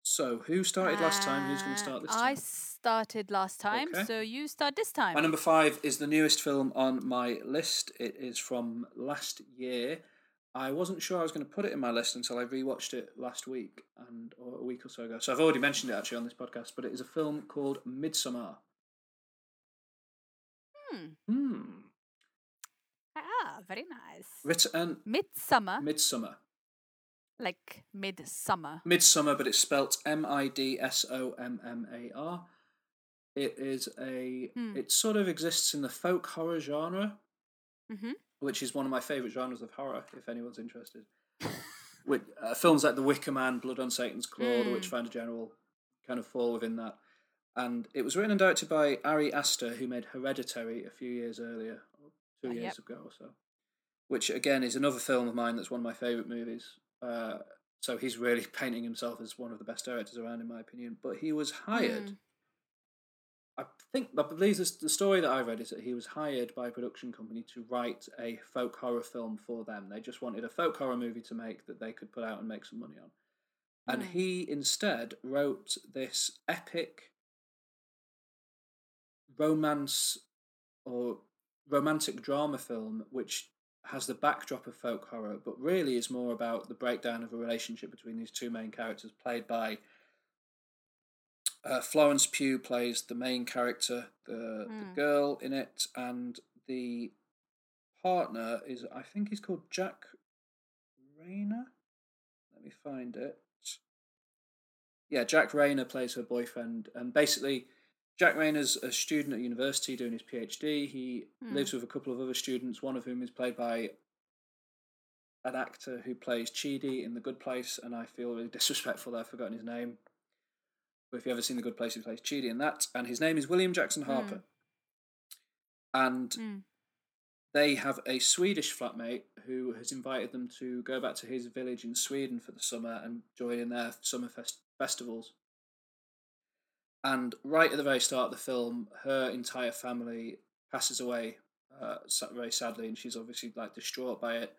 So, who started last time? Who's going to start this time? I started last time, Okay. so you start this time. My number five is the newest film on my list. It is from last year. I wasn't sure I was going to put it in my list until I rewatched it last week and or a week or so ago. So I've already mentioned it actually on this podcast, but it is a film called Midsommar. Hmm. Hmm. Ah, very nice. Written Midsummer, Midsummer. Like midsummer. Midsummer, but it's spelt M I D S O M M A R. It is a. Hmm. It sort of exists in the folk horror genre, Mm-hmm. which is one of my favourite genres of horror. If anyone's interested, with uh, films like The Wicker Man, Blood on Satan's Claw, The Mm. Witchfinder General, kind of fall within that. And it was written and directed by Ari Aster, who made Hereditary a few years earlier, two Uh, years yep. ago or so. Which again is another film of mine that's one of my favourite movies. Uh, so he's really painting himself as one of the best directors around, in my opinion. But he was hired. Mm. I think I believe this, the story that I read is that he was hired by a production company to write a folk horror film for them. They just wanted a folk horror movie to make that they could put out and make some money on. And Hmm. he instead wrote this epic romance or romantic drama film which has the backdrop of folk horror but really is more about the breakdown of a relationship between these two main characters played by uh, Florence Pugh plays the main character, the, the Mm. girl in it, and the partner is, I think he's called Jack Reynor. Let me find it. Yeah, Jack Reynor plays her boyfriend, and basically, Jack Reynor's a student at university doing his PhD. He Hmm. lives with a couple of other students, one of whom is played by an actor who plays Chidi in The Good Place, and I feel really disrespectful that I've forgotten his name. But if you've ever seen The Good Place, he plays Chidi in that, and his name is William Jackson Harper. And Mm. they have a Swedish flatmate who has invited them to go back to his village in Sweden for the summer and join in their summer fest- festivals. And right at the very start of the film, her entire family passes away uh, very sadly, and she's obviously like distraught by it.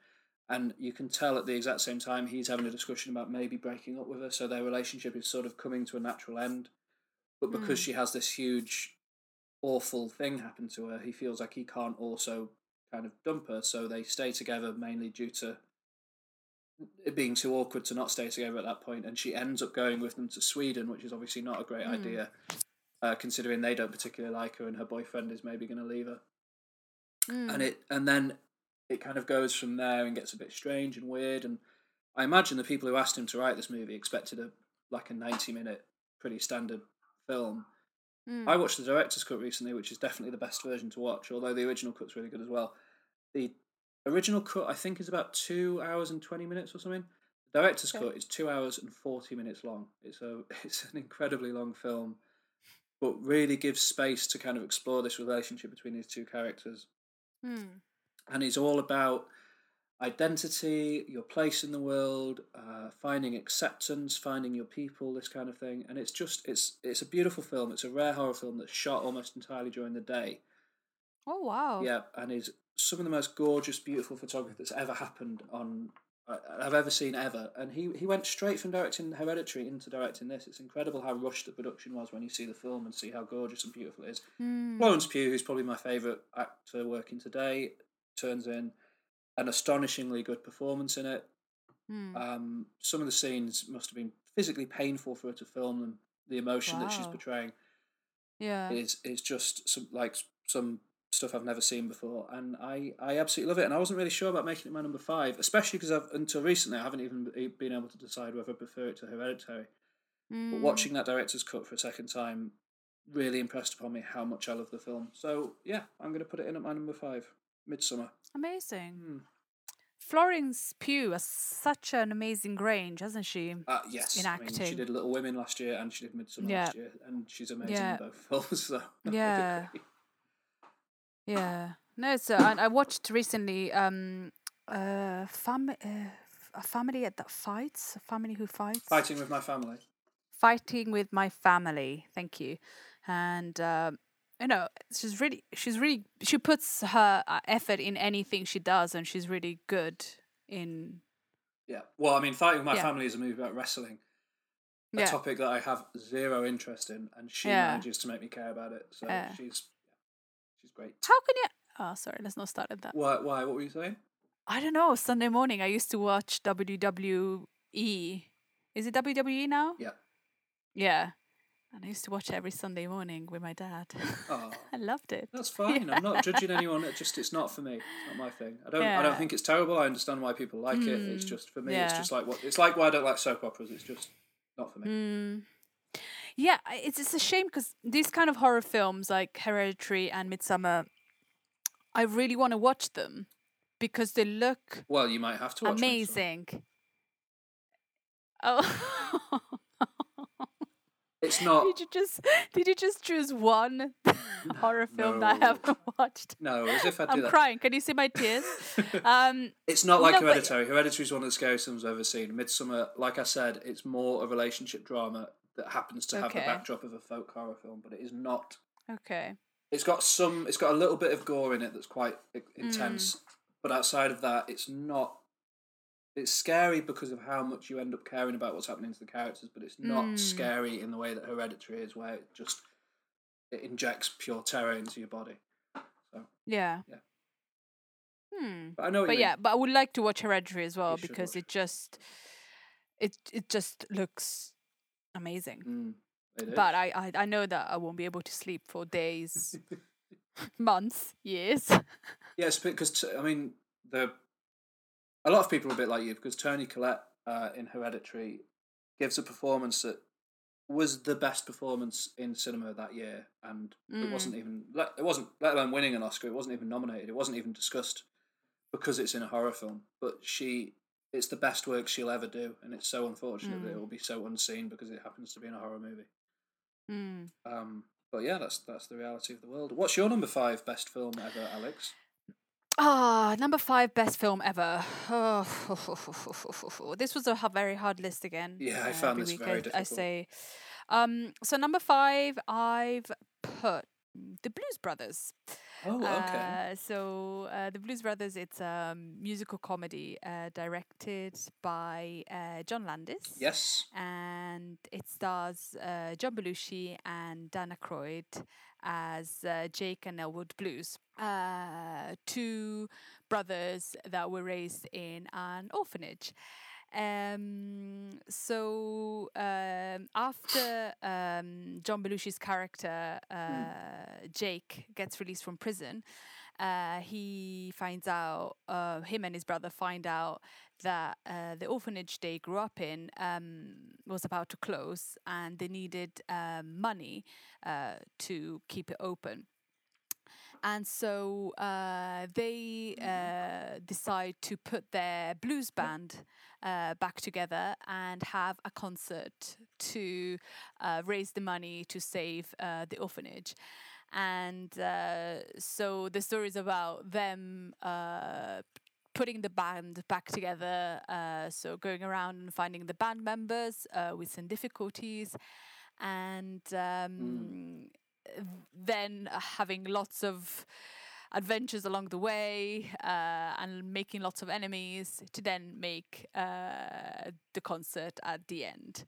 And you can tell at the exact same time he's having a discussion about maybe breaking up with her, so their relationship is sort of coming to a natural end. But because Mm. she has this huge, awful thing happen to her, he feels like he can't also kind of dump her, so they stay together mainly due to it being too awkward to not stay together at that point, and she ends up going with them to Sweden, which is obviously not a great Mm. idea, uh, considering they don't particularly like her, and her boyfriend is maybe going to leave her. Mm. And it and then it kind of goes from there and gets a bit strange and weird. And I imagine the people who asked him to write this movie expected a like a ninety minute pretty standard film. Mm. I watched the director's cut recently, which is definitely the best version to watch, although the original cut's really good as well. The original cut, I think, is about two hours and 20 minutes or something. The director's Okay. cut is two hours and 40 minutes long. It's, a, it's an incredibly long film, but really gives space to kind of explore this relationship between these two characters. Mm. And it's all about identity, your place in the world, uh, finding acceptance, finding your people, this kind of thing. And it's just it's it's a beautiful film. It's a rare horror film that's shot almost entirely during the day. Oh wow. Yeah, and is some of the most gorgeous, beautiful photography that's ever happened on I- I've ever seen ever. And he he went straight from directing Hereditary into directing this. It's incredible how rushed the production was when you see the film and see how gorgeous and beautiful it is. Mm. Florence Pugh, who's probably my favourite actor working today, turns in an astonishingly good performance in it. Mm. Um, some of the scenes must have been physically painful for her to film them. The emotion that she's portraying yeah. is is just some like some stuff I've never seen before, and I I absolutely love it. And I wasn't really sure about making it my number five, especially because I've until recently I haven't even been able to decide whether I prefer it to Hereditary. But Mm. watching that director's cut for a second time really impressed upon me how much I love the film. So yeah, I'm going to put it in at my number five, Midsommar. Amazing. Hmm. Florence Pugh has such an amazing range, hasn't she? Uh, yes, In I mean, she acting. did Little Women last year, and she did Midsommar Yeah. last year, and she's amazing Yeah. in both films. So Yeah. Yeah. No, so I, I watched recently um uh, fam- uh a family that fights, a family who fights. Fighting with my family. fighting with my family. Thank you. And um, you know, she's really, she's really, she puts her uh, effort in anything she does, and she's really good in. Yeah. Well, I mean, Fighting with My Yeah. Family is a movie about wrestling, a Yeah. topic that I have zero interest in, and she Yeah. manages to make me care about it. So Yeah. she's she's great. How can you? Oh, sorry. Let's not start at that. Why? Why? What were you saying? I don't know. Sunday morning, I used to watch WWE. Is it WWE now? Yeah. Yeah. And I used to watch it every Sunday morning with my dad. Oh, I loved it. that's fine. I'm not judging anyone. It just it's not for me. It's not my thing. I don't. I don't think it's terrible. I understand why people like it. It's Mm, just for me. It's just like what. It's like why I don't like soap operas. It's just not for me. Mm. Yeah, it's it's a shame because these kind of horror films like Hereditary and Midsommar, I really want to watch them because they look Well, you might have to Midsommar. amazing. Oh, It's not. did you just did you just choose one horror film that I haven't watched? No, as if I do I'm that. crying. Can you see my tears? um, It's not like No, but- Hereditary. Hereditary is one of the scariest films I've ever seen. Midsummer, like I said, it's more a relationship drama that happens to have the backdrop of a folk horror film, but it is not. okay. It's got some. It's got a little bit of gore in it that's quite i- Mm. intense, but outside of that, it's not. It's scary because of how much you end up caring about what's happening to the characters, but it's not Mm. scary in the way that Hereditary is, where it just it injects pure terror into your body. Yeah. Yeah. Hmm. But I know. But you mean. yeah, but I would like to watch Hereditary as well should because it just it it just looks amazing. Mm. But I, I I know that I won't be able to sleep for days, months, years. Yes, because t- I mean, the a lot of people are a bit like you because Toni Collette uh, in Hereditary gives a performance that was the best performance in cinema that year, and it Mm. wasn't even let- it wasn't let alone winning an Oscar. It wasn't even nominated. It wasn't even discussed because it's in a horror film. But she, it's the best work she'll ever do, and it's so unfortunate that it Mm. will be so unseen because it happens to be in a horror movie. Mm. Um, but yeah, that's that's the reality of the world. What's your number five best film ever, Alex? Ah, number five best film ever. Oh, this was a very hard list again. Yeah, I uh, found this week very I, I say. Um, so number five, I've put the Blues Brothers. Oh, okay. Uh, so uh, the Blues Brothers, it's a musical comedy uh, directed by uh, John Landis. yes. And it stars uh, John Belushi and Dan Aykroyd as uh, Jake and Elwood Blues, uh, two brothers that were raised in an orphanage. Um, so um, after um, John Belushi's character uh, Jake gets released from prison, uh, he finds out, uh, him and his brother find out that uh, the orphanage they grew up in um, was about to close and they needed um, money uh, to keep it open. And so uh, they uh, decide to put their blues band uh, back together and have a concert to uh, raise the money to save uh, the orphanage. And uh, so the story is about them uh, putting the band back together. Uh, so going around and finding the band members uh, with some difficulties, and um, then uh, having lots of adventures along the way uh, and making lots of enemies to then make uh, the concert at the end.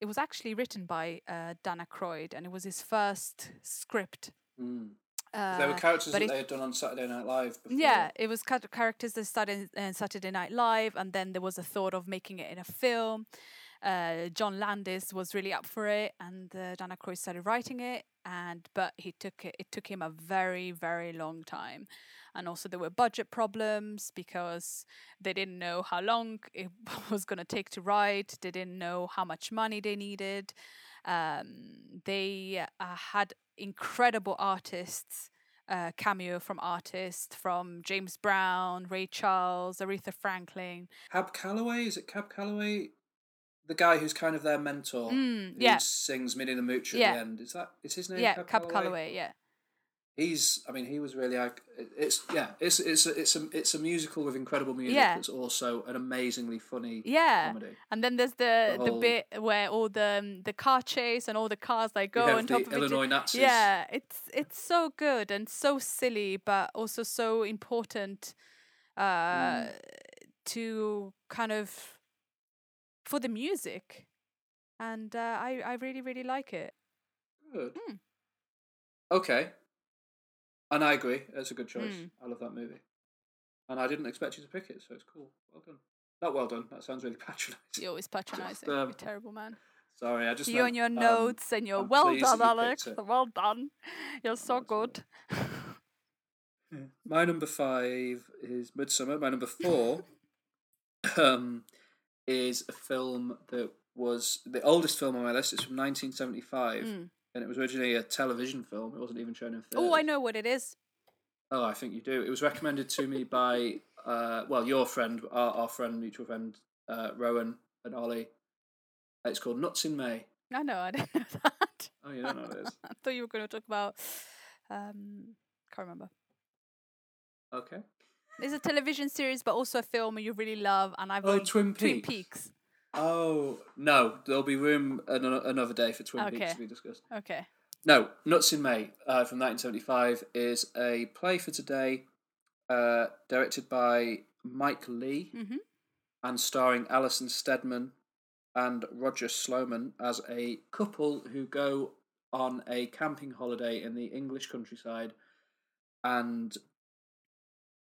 It was actually written by uh, Dan Aykroyd, and it was his first script. Mm. Uh, there were characters that it- they had done on Saturday Night Live before. yeah, it was characters that started in Saturday Night Live, and then there was a thought of making it in a film. Uh, John Landis was really up for it, and uh, Dan started writing it. And but he took it. It took him a very, very long time, and also there were budget problems because they didn't know how long it was going to take to write. They didn't know how much money they needed. Um, they uh, had incredible artists uh, cameo from artists from James Brown, Ray Charles, Aretha Franklin. Cab Calloway, is it Cab Calloway? The guy who's kind of their mentor. Mm, who yeah. sings Minnie the Yeah. at the end. Is that is his name? yeah, Cab, Cab Calloway. Yeah, He's. I mean, he was really. It's yeah. It's it's a, it's a it's a musical with incredible music. Yeah. That's also an amazingly funny yeah. comedy. And then there's the The the, whole- bit where all the um, the car chase and all the cars like go on the top of each Illinois Nazis. Yeah, it's it's so good and so silly, but also so important uh, Mm. to kind of for the music, and uh, I I really really like it. Good. Hmm. Okay. And I agree. It's a good choice. Mm. I love that movie. And I didn't expect you to pick it, so it's cool. Well done. Not well done. That sounds really patronising. You're always patronising. um, You're terrible man. Sorry, I just. you meant, and your um, notes and your I'm well done, Alex. Well done. You're so that's good. My number five is Midsommar. My number four um, is a film that was the oldest film on my list. It's from 1975, Mm. and it was originally a television film. It wasn't even shown in theaters. Oh, I know what it is. Oh, I think you do. It was recommended to me by, uh, well, your friend, our, our friend, mutual friend, uh, Rowan and Ollie. It's called Nuts in May. I know. I didn't know that. Oh, you don't know what it is? I thought you were going to talk about. Um, can't remember. Okay. It's a television series, but also a film you really love, and I've Oh, Twin Twin Peaks. Peaks. Oh no, there'll be room an- another day for Twin Peaks to be discussed. Okay. No, Nuts in May uh, from 1975 is a play for today, uh, directed by Mike Leigh Mhm. and starring Alison Steadman and Roger Sloman as a couple who go on a camping holiday in the English countryside, and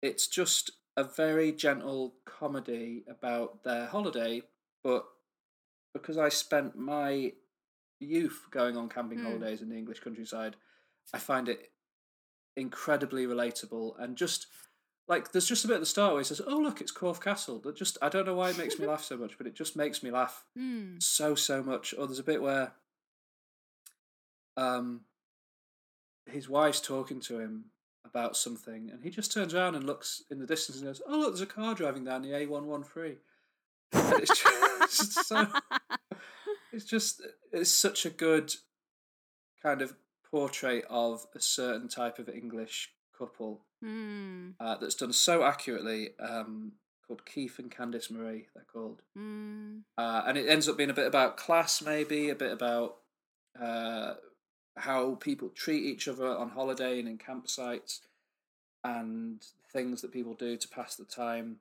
it's just a very gentle comedy about their holiday, but because I spent my youth going on camping Hmm. holidays in the English countryside, I find it incredibly relatable and just like there's just a bit at the start where he says, "Oh look, it's Corfe Castle." That just I don't know why it makes me laugh so much, but it just makes me laugh Hmm. so so much. Or there's a bit where um his wife's talking to him about something, and he just turns around and looks in the distance and goes, "Oh look, there's a car driving down the A113." And it's just so it's just it's such a good kind of portrait of a certain type of English couple Hmm. uh, that's done so accurately. Um, called Keith and Candice Marie, they're called, Hmm. uh, and it ends up being a bit about class, maybe a bit about uh, how people treat each other on holiday and in campsites, and things that people do to pass the time,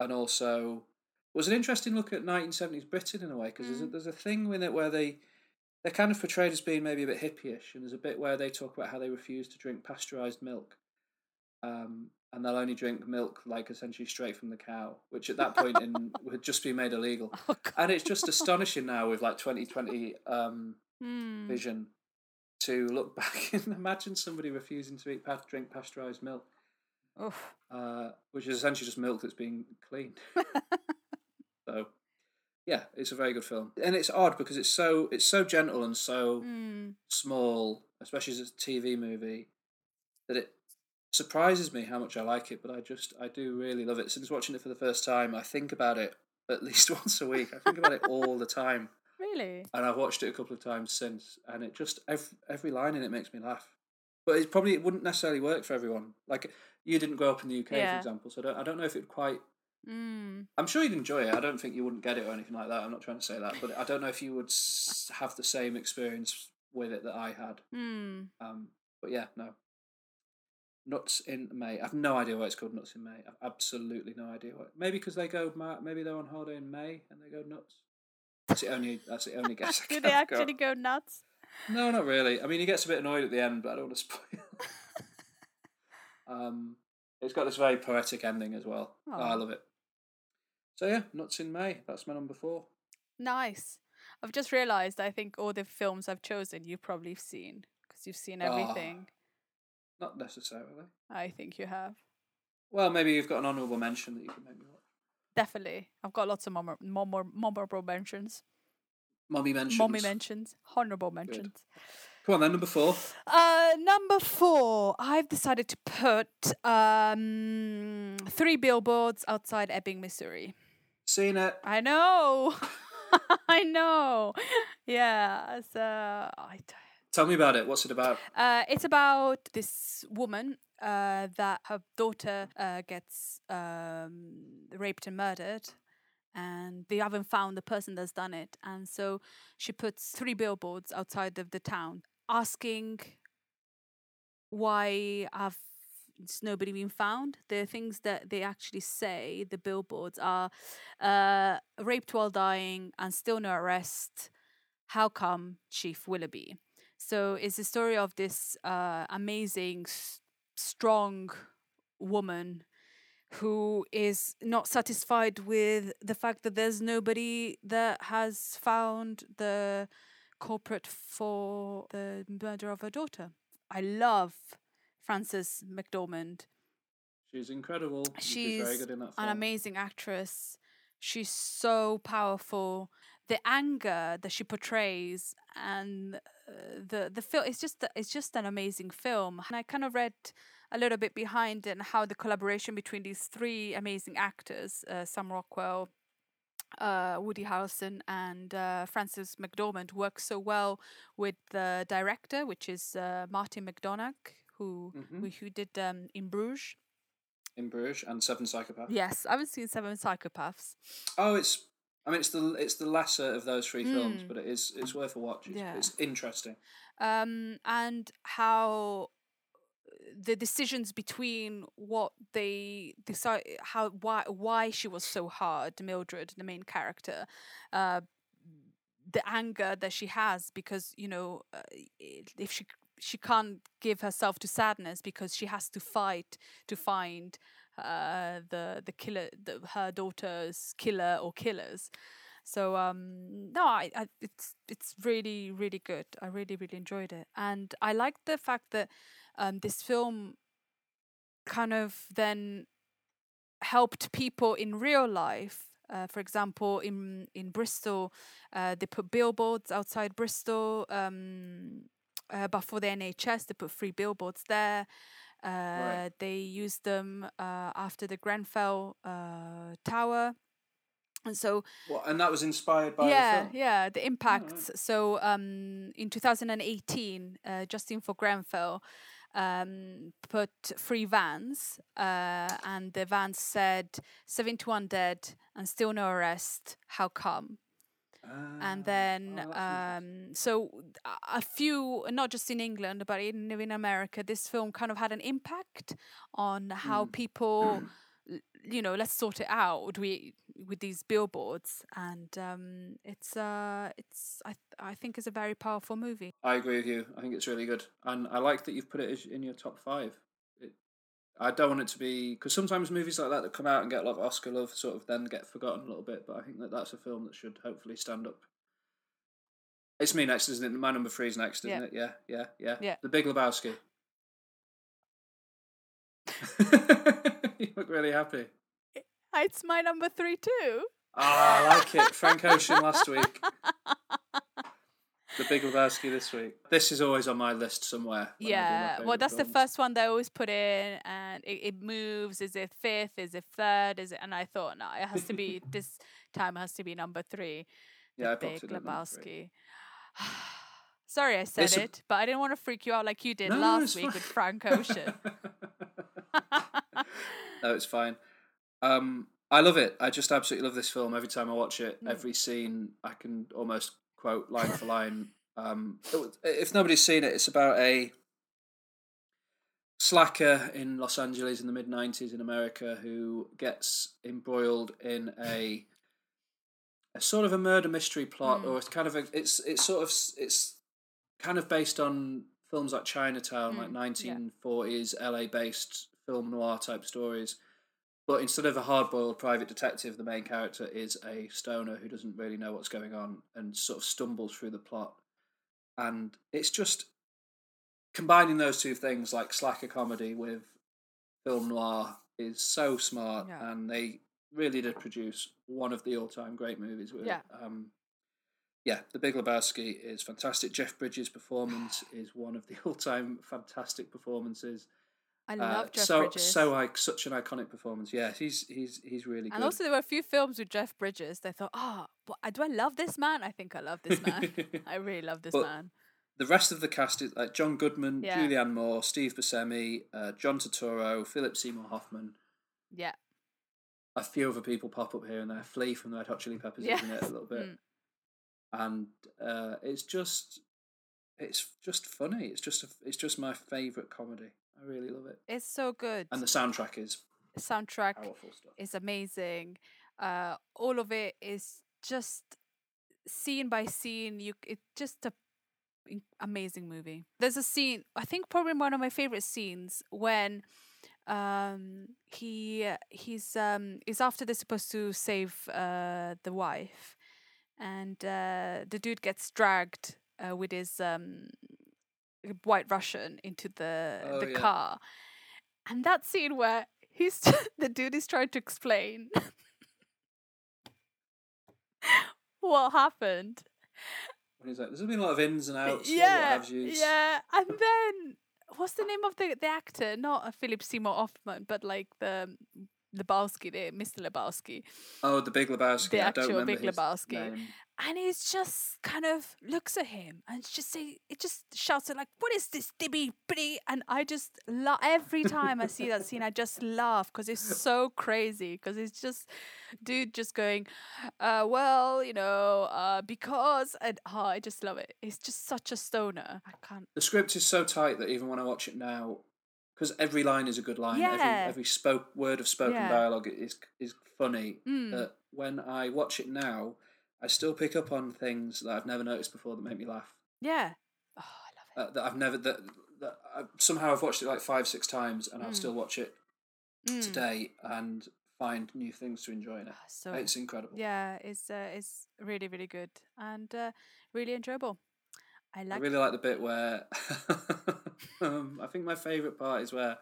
and also it was an interesting look at 1970s Britain in a way because there's, a, Mm. there's a thing with it where they they're kind of portrayed as being maybe a bit hippyish, and there's a bit where they talk about how they refuse to drink pasteurized milk, um, and they'll only drink milk like essentially straight from the cow, which at that point in would just be made illegal. Oh, And it's just astonishing now with like 2020 um, Hmm. vision to look back and imagine somebody refusing to eat drink pasteurized milk. Uh, which is essentially just milk that's being cleaned. so, yeah, it's a very good film, and it's odd because it's so it's so gentle and so Mm. small, especially as a TV movie, that it surprises me how much I like it. But I just I do really love it. Since watching it for the first time, I think about it at least once a week. I think about it all the time, Really? and I've watched it a couple of times since, and it just every, every line in it makes me laugh. But it probably it wouldn't necessarily work for everyone. Like you didn't grow up in the UK, Yeah. for example, so I don't, I don't know if it would quite. Mm. I'm sure you'd enjoy it. I don't think you wouldn't get it or anything like that. I'm not trying to say that, but I don't know if you would have the same experience with it that I had. Mm. Um, but yeah, no. Nuts in May. I've no idea why it's called Nuts in May. I've absolutely no idea why. Maybe because they go. Maybe they're on holiday in May and they go nuts. That's the only. That's the only guess. Do they actually go nuts? No, not really. I mean, he gets a bit annoyed at the end, but I don't want to spoil. um, it's got this very poetic ending as well. Oh, I love it. So yeah, Nuts in May. That's my number four. Nice. I've just realised I think all the films I've chosen you've probably seen because you've seen everything. Not necessarily. I think you have. Well, maybe you've got an honourable mention that you can make me watch. Definitely. I've got lots of more more memorable mentions. Mommy mentions. Mommy mentions. Honourable mentions. Come on then, number four. Uh, number four, I've decided to put um, three billboards outside Ebbing, Missouri. Seen it. I know. I know. Yeah. So I. Tell me about it. What's it about? Uh, it's about this woman uh, that her daughter uh, gets um, raped and murdered, and they haven't found the person that's done it. And so she puts three billboards outside of the town asking why have nobody been found. The things that they actually say, the billboards are uh, raped while dying and still no arrest. How come Chief Willoughby? So it's the story of this uh, amazing, strong woman who is not satisfied with the fact that there's nobody that has found the culprit for the murder of her daughter. I love Frances McDormand. She's incredible. She's very She's good in an amazing actress. She's so powerful. The anger that she portrays and the the film it's just it's just an amazing film. And I kind of read a little bit behind and how the collaboration between these three amazing actors, uh, Sam Rockwell, uh, Woody Harrelson, and uh, Frances McDormand, works so well with the director, which is uh, Martin McDonagh, who Mhm. who, who did um, In Bruges. in Bruges and Seven Psychopaths. Yes, I haven't seen Seven Psychopaths. Oh, it's. I mean, it's the it's the lesser of those three films, Mm. but it is it's worth a watch. It's, Yeah. it's interesting. um, and how the decisions between what they decide how why why she was so hard Mildred the main character uh the anger that she has because you know uh, if she she can't give herself to sadness because she has to fight to find uh the the killer the, her daughter's killer or killers. So um no I, I it's it's really really good. I really really enjoyed it. And i like the fact that um this film kind of then helped people in real life. Uh, for example in in bristol uh, they put billboards outside bristol um uh, the nhs they put free billboards there uh, they used them uh, after the grenfell uh, tower and so Well, and that was inspired by yeah, the yeah, the impacts. So um, in 2018, uh, Justice for Grenfell um, put three vans, uh, and the vans said 71 dead and still no arrest. How come? And Ah, then oh, um, so a- few not just in england but in, in america this film kind of had an impact on how Mm. people l- you know let's sort it out we with these billboards and um, it's uh it's i i think is a very powerful movie I agree with you. I think it's really good, and I like that you've put it in your top five. I don't want it to be because sometimes movies like that that come out and get a lot of Oscar love sort of then get forgotten a little bit. But I think that that's a film that should hopefully stand up. It's me next, isn't it? My number three is next, isn't Yeah. it? Yeah, yeah, yeah. Yeah. The Big Lebowski. You look really happy. It's my number three too. Ah, I like it. Frank Ocean last week. The Big Lebowski this week. This is always on my list somewhere. when I do my Yeah, well, that's the first one they always put in, and it, it moves. Is it fifth? Is it third? Is it? And I thought, no, it has to be this time has to be number three. The Yeah, I popped Big it at number three. Lebowski. Sorry, I said It's a- it, but I didn't want to freak you out like you did No, last week with fine. Frank Ocean. no, it's fine. Um, I love it. I just absolutely love this film. Every time I watch it, Mm. every scene, I can almost quote line for line. Um, if nobody's seen it, it's about a slacker in Los Angeles in the mid '90s in America who gets embroiled in a a sort of a murder mystery plot, Mm. or it's kind of a it's it's sort of it's kind of based on films like Chinatown, like Mm, yeah. 1940s LA based film noir type stories. But instead of a hard boiled private detective, the main character is a stoner who doesn't really know what's going on and sort of stumbles through the plot. And it's just combining those two things, like slacker comedy with film noir, is so smart. Yeah. And they really did produce one of the all time great movies. With, Yeah. Um, yeah, The Big Lebowski is fantastic. Jeff Bridges' performance is one of the all time fantastic performances. I Uh, love Jeff so Bridges. so like such an iconic performance. Yeah, he's he's he's really good. and also, there were a few films with Jeff Bridges. They thought, oh, do I love this man? I think I love this man. I really love this But- man. the rest of the cast is like John Goodman, Yeah. Julianne Moore, Steve Buscemi, uh, John Turturro, Philip Seymour Hoffman. Yeah. A few other people pop up here and there. Flea from the Red Hot Chili Peppers is in it a little bit, Mm. and uh, it's just it's just funny. It's just a, it's just my favorite comedy. I really love it, It's so good. and the soundtrack is soundtrack powerful stuff. is amazing. Uh, all of it is just scene by scene. You, it's just a amazing movie. There's a scene, I think probably one of my favorite scenes when um he uh, he's um is after they're supposed to save uh the wife and uh the dude gets dragged uh, with his um white russian into the Oh, the yeah. car and that scene where he's the dude is trying to explain what happened he's like, there's been a lot of ins and outs. yeah, have yous." yeah. And then what's the name of the the actor? Not uh, Philip Seymour Hoffman, but like the Lebowski, the Mr. Lebowski. Oh, the Big Lebowski. The I don't actual Big Lebowski. name. And he's just kind of looks at him and just say it just shouts it like, "What is this, dibby bitty?" And I just laugh every time I see that scene. I just laugh because it's so crazy. Because it's just dude just going, uh, "Well, you know, uh, because," and oh, I just love it. It's just such a stoner. I can't. The script is so tight that even when I watch it now, because every line is a good line, Yeah. every every spoke word of spoken Yeah. dialogue is is funny. Mm. That when I watch it now, I still pick up on things that I've never noticed before that make me laugh. Yeah. Oh, I love it. Uh, that I've never that, that I, somehow I've watched it like five six times, and I'll Mm. still watch it Mm. today and find new things to enjoy in it. Ah, So It's incredible. yeah, it's uh, it's really really good and uh, really enjoyable. I I really like the bit where um, I think my favourite part is where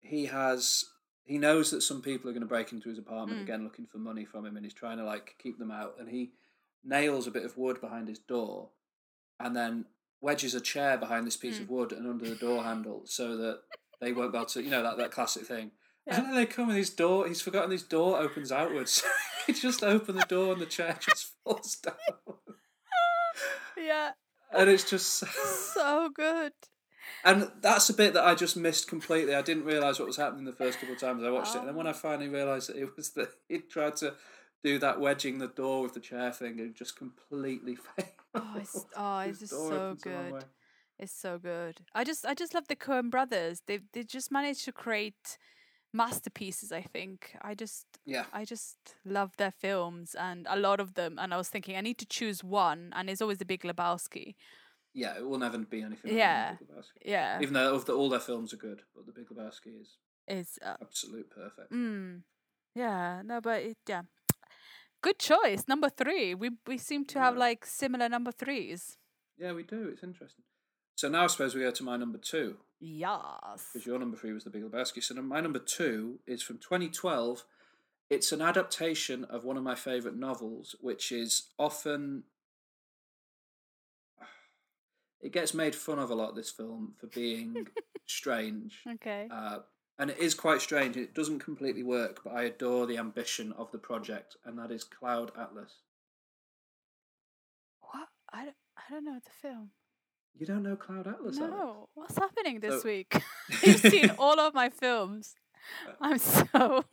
he has he knows that some people are going to break into his apartment Mm. again looking for money from him, and he's trying to like keep them out, and he nails a bit of wood behind his door, and then wedges a chair behind this piece Mm. of wood and under the door handle so that they won't be able to, you know, that that classic thing. Yeah. And then they come and his door, he's forgotten his door opens outwards. he just opened the door and the chair just falls down. Yeah, And it's just so good. And that's a bit that I just missed completely. I didn't realise what was happening the first couple of times I watched it. And then when I oh. finally realised that it was that he tried to do that wedging the door with the chair thing and just completely failed. Oh, it's oh, it's just so opens the wrong good. It's so good. I just I just love the Coen brothers. They they just managed to create masterpieces. I think. I just Yeah. I just love their films and a lot of them. And I was thinking I need to choose one, and it's always the Big Lebowski. Yeah, it will never be anything like Yeah. Yeah, Even though of the, all their films are good, but The Big Lebowski is it's uh, absolute perfect. Mm. Yeah, no, but it, yeah. Good choice. Number three. We we seem to have like similar number threes. Yeah, we do. It's interesting. So now I suppose we go to my number two. Yes. because your number three was The Big Lebowski. So my number two is from 2012. It's an adaptation of one of my favourite novels, which is often. It gets made fun of a lot, this film, for being strange. Okay. Uh, and it is quite strange. It doesn't completely work, but I adore the ambition of the project, and that is Cloud Atlas. what? I don't, I don't know the film. You don't know Cloud Atlas? Alex? No. What's happening this So- week? You've seen all of my films. I'm so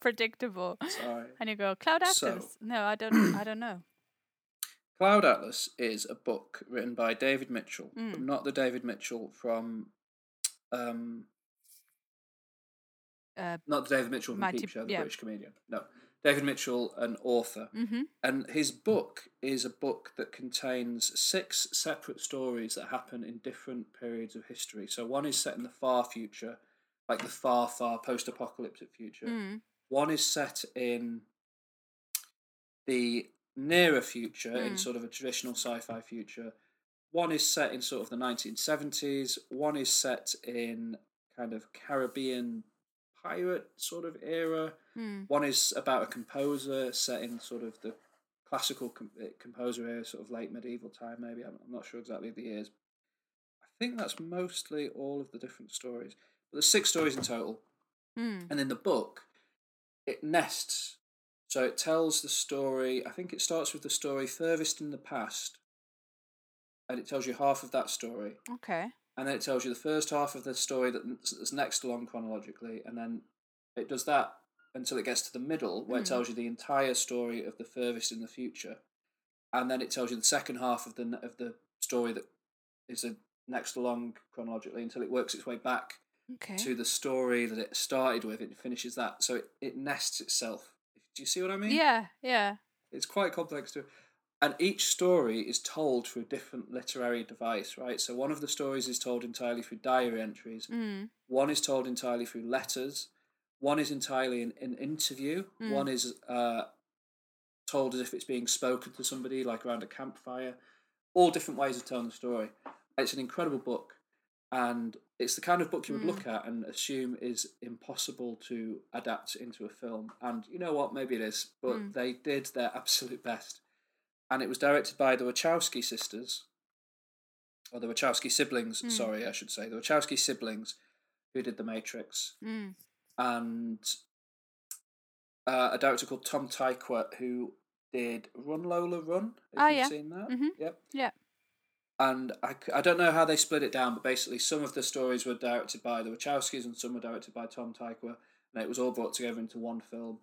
predictable. Sorry. And you go, Cloud Atlas. So- no, I don't I don't know. Cloud Atlas is a book written by David Mitchell, but Mm. not the David Mitchell from, um, Uh not the David Mitchell from Mighty- Peep Show, the yeah. British comedian. No, David Mitchell, an author, mm-hmm. and his book is a book that contains six separate stories that happen in different periods of history. So one is set in the far future, like the far, far post-apocalyptic future. Mm. One is set in the nearer future, in Mm. sort of a traditional sci fi future. One is set in sort of the 1970s. One is set in kind of Caribbean pirate sort of era. Mm. One is about a composer set in sort of the classical com- uh, composer era, sort of late medieval time, maybe. I'm, I'm not sure exactly the years. I think that's mostly all of the different stories. But there's six stories in total. Mm. And in the book, it nests. So it tells the story, I think it starts with the story furthest in the past. And it tells you half of that story. Okay. And then it tells you the first half of the story that's next along chronologically. And then it does that until it gets to the middle, where it Hmm. tells you the entire story of the furthest in the future. And then it tells you the second half of the of the story that is the next along chronologically until it works its way back Okay. to the story that it started with. It finishes that, so it, it nests itself. Do you see what I mean? Yeah, yeah. It's quite complex to, and each story is told through a different literary device, right? So one of the stories is told entirely through diary entries. Mm. One is told entirely through letters. One is entirely an, an interview. Mm. One is uh, told as if it's being spoken to somebody, like around a campfire. All different ways of telling the story. It's an incredible book, and it's the kind of book you would Mm. look at and assume is impossible to adapt into a film. And you know what? Maybe it is, but Mm. they did their absolute best. And it was directed by the Wachowski sisters, or the Wachowski siblings. Mm. Sorry, I should say the Wachowski siblings, who did The Matrix Mm. and uh, a director called Tom Tykwer who did Run Lola Run. If Oh, you've yeah. seen that, Mhm. yep. Yeah. And I, I don't know how they split it down, but basically some of the stories were directed by the Wachowskis and some were directed by Tom Tykwer, and it was all brought together into one film.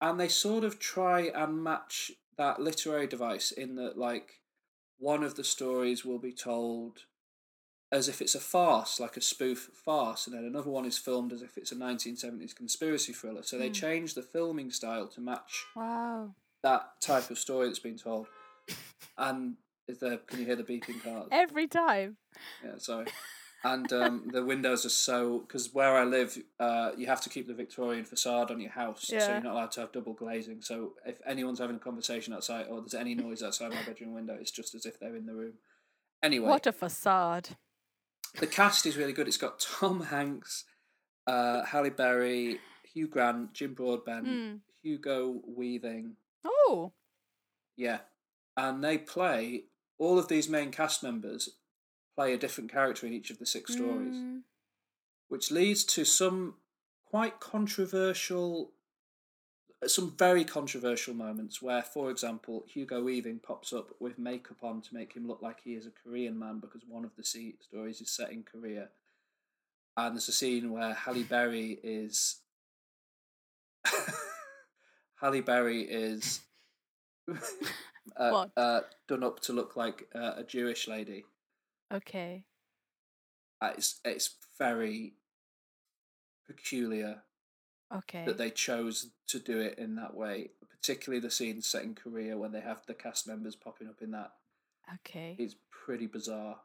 And they sort of try and match that literary device in that, like, one of the stories will be told as if it's a farce, like a spoof farce, and then another one is filmed as if it's a 1970s conspiracy thriller. So they Hmm. change the filming style to match Wow. that type of story that's been told. And is there? Can you hear the beeping cars? Every time. Yeah, sorry. And um, the windows are so because where I live, uh, you have to keep the Victorian facade on your house, so you're not allowed to have double glazing. So if anyone's having a conversation outside or there's any noise outside my bedroom window, it's just as if they're in the room. Anyway, What a facade. the cast is really good. It's got Tom Hanks, uh, Halle Berry, Hugh Grant, Jim Broadbent, Mm. Hugo Weaving. Oh. Yeah, and they play all of these main cast members play a different character in each of the six stories, Mm. which leads to some quite controversial, some very controversial moments where, for example, Hugo Weaving pops up with makeup on to make him look like he is a Korean man because one of the stories is set in Korea. And there's a scene where Halle Berry is. Halle Berry is. uh? Uh, done up to look like uh, a Jewish lady. Okay. Uh, it's it's very peculiar Okay. that they chose to do it in that way. Particularly the scenes set in Korea when they have the cast members popping up in that. Okay. It's pretty bizarre.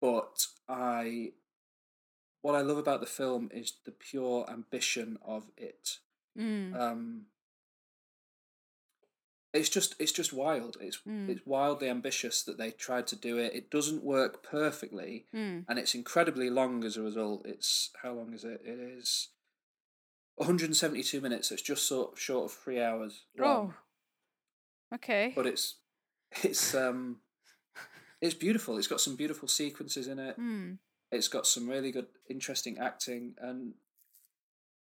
But I, what I love about the film is the pure ambition of it. Mm. Um, it's just it's just wild. It's Mm. it's wildly ambitious that they tried to do it. It doesn't work perfectly, Mm. and it's incredibly long as a result. It's how long is it? It is 172 minutes. So it's just sort of short of three hours. long. Oh. Okay. but it's it's um it's beautiful. It's got some beautiful sequences in it. Mm. It's got some really good, interesting acting, and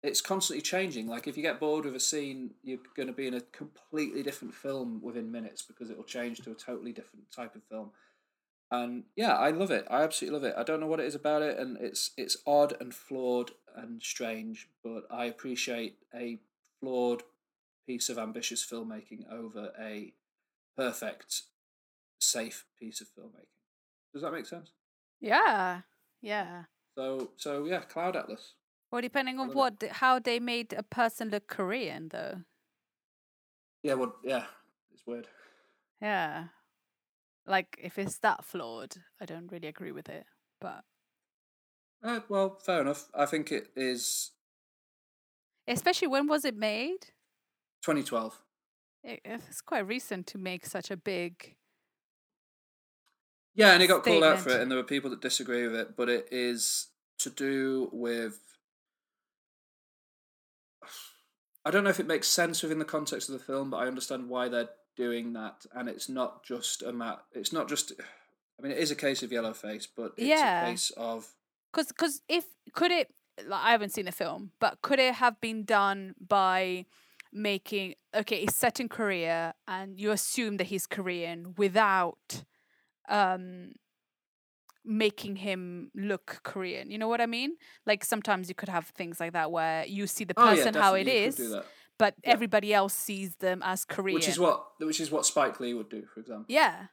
it's constantly changing. Like if you get bored with a scene, you're going to be in a completely different film within minutes because it will change to a totally different type of film. And yeah, I love it. I absolutely love it. I don't know what it is about it, and it's it's odd and flawed and strange, but I appreciate a flawed piece of ambitious filmmaking over a perfect, safe piece of filmmaking. Does that make sense? Yeah. Yeah. So so yeah, Cloud Atlas. Well, depending on what th- how they made a person look Korean, though. Yeah, well, yeah, it's weird. Yeah. Like if it's that flawed, I don't really agree with it. But Uh, well, fair enough. I think it is especially when was it made? 2012. It, it's quite recent to make such a big. Yeah, and it got called out for it, and there were people that disagree with it, but it is to do with. I don't know if it makes sense within the context of the film, but I understand why they're doing that, and it's not just a mat. It's not just. I mean, it is a case of yellow face, but it's Yeah. a case of Because cause if could it like, I haven't seen the film, but could it have been done by making okay, it's set in Korea and you assume that he's Korean without um making him look Korean. You know what I mean? Like sometimes you could have things like that where you see the oh yeah, person how it is, could do that. but Yeah. everybody else sees them as Korean. which is what which is what Spike Lee would do, for example. Yeah.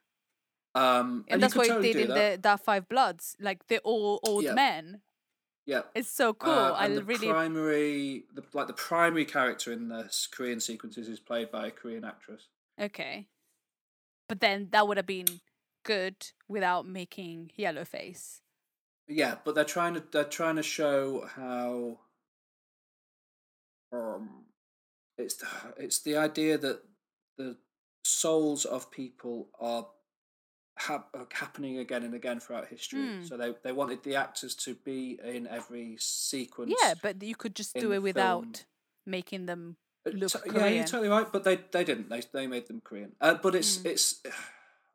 Um, And, you that's what totally he did in that. the that Five Bloods. Like they're all old Yeah. men. yeah. It's so cool. Uh, I and the really primary, the, like the primary character in the Korean sequences is played by a Korean actress. Okay. But then that would have been good without making yellow face. Yeah, but they're trying to they're trying to show how um it's the, it's the idea that the souls of people are, are happening again and again throughout history. Mm. So they they wanted the actors to be in every sequence. Yeah, but you could just do it without film. making them Uh, look t- Yeah, you're totally right. But they they didn't. They they made them Korean. Uh, but it's Mm. it's.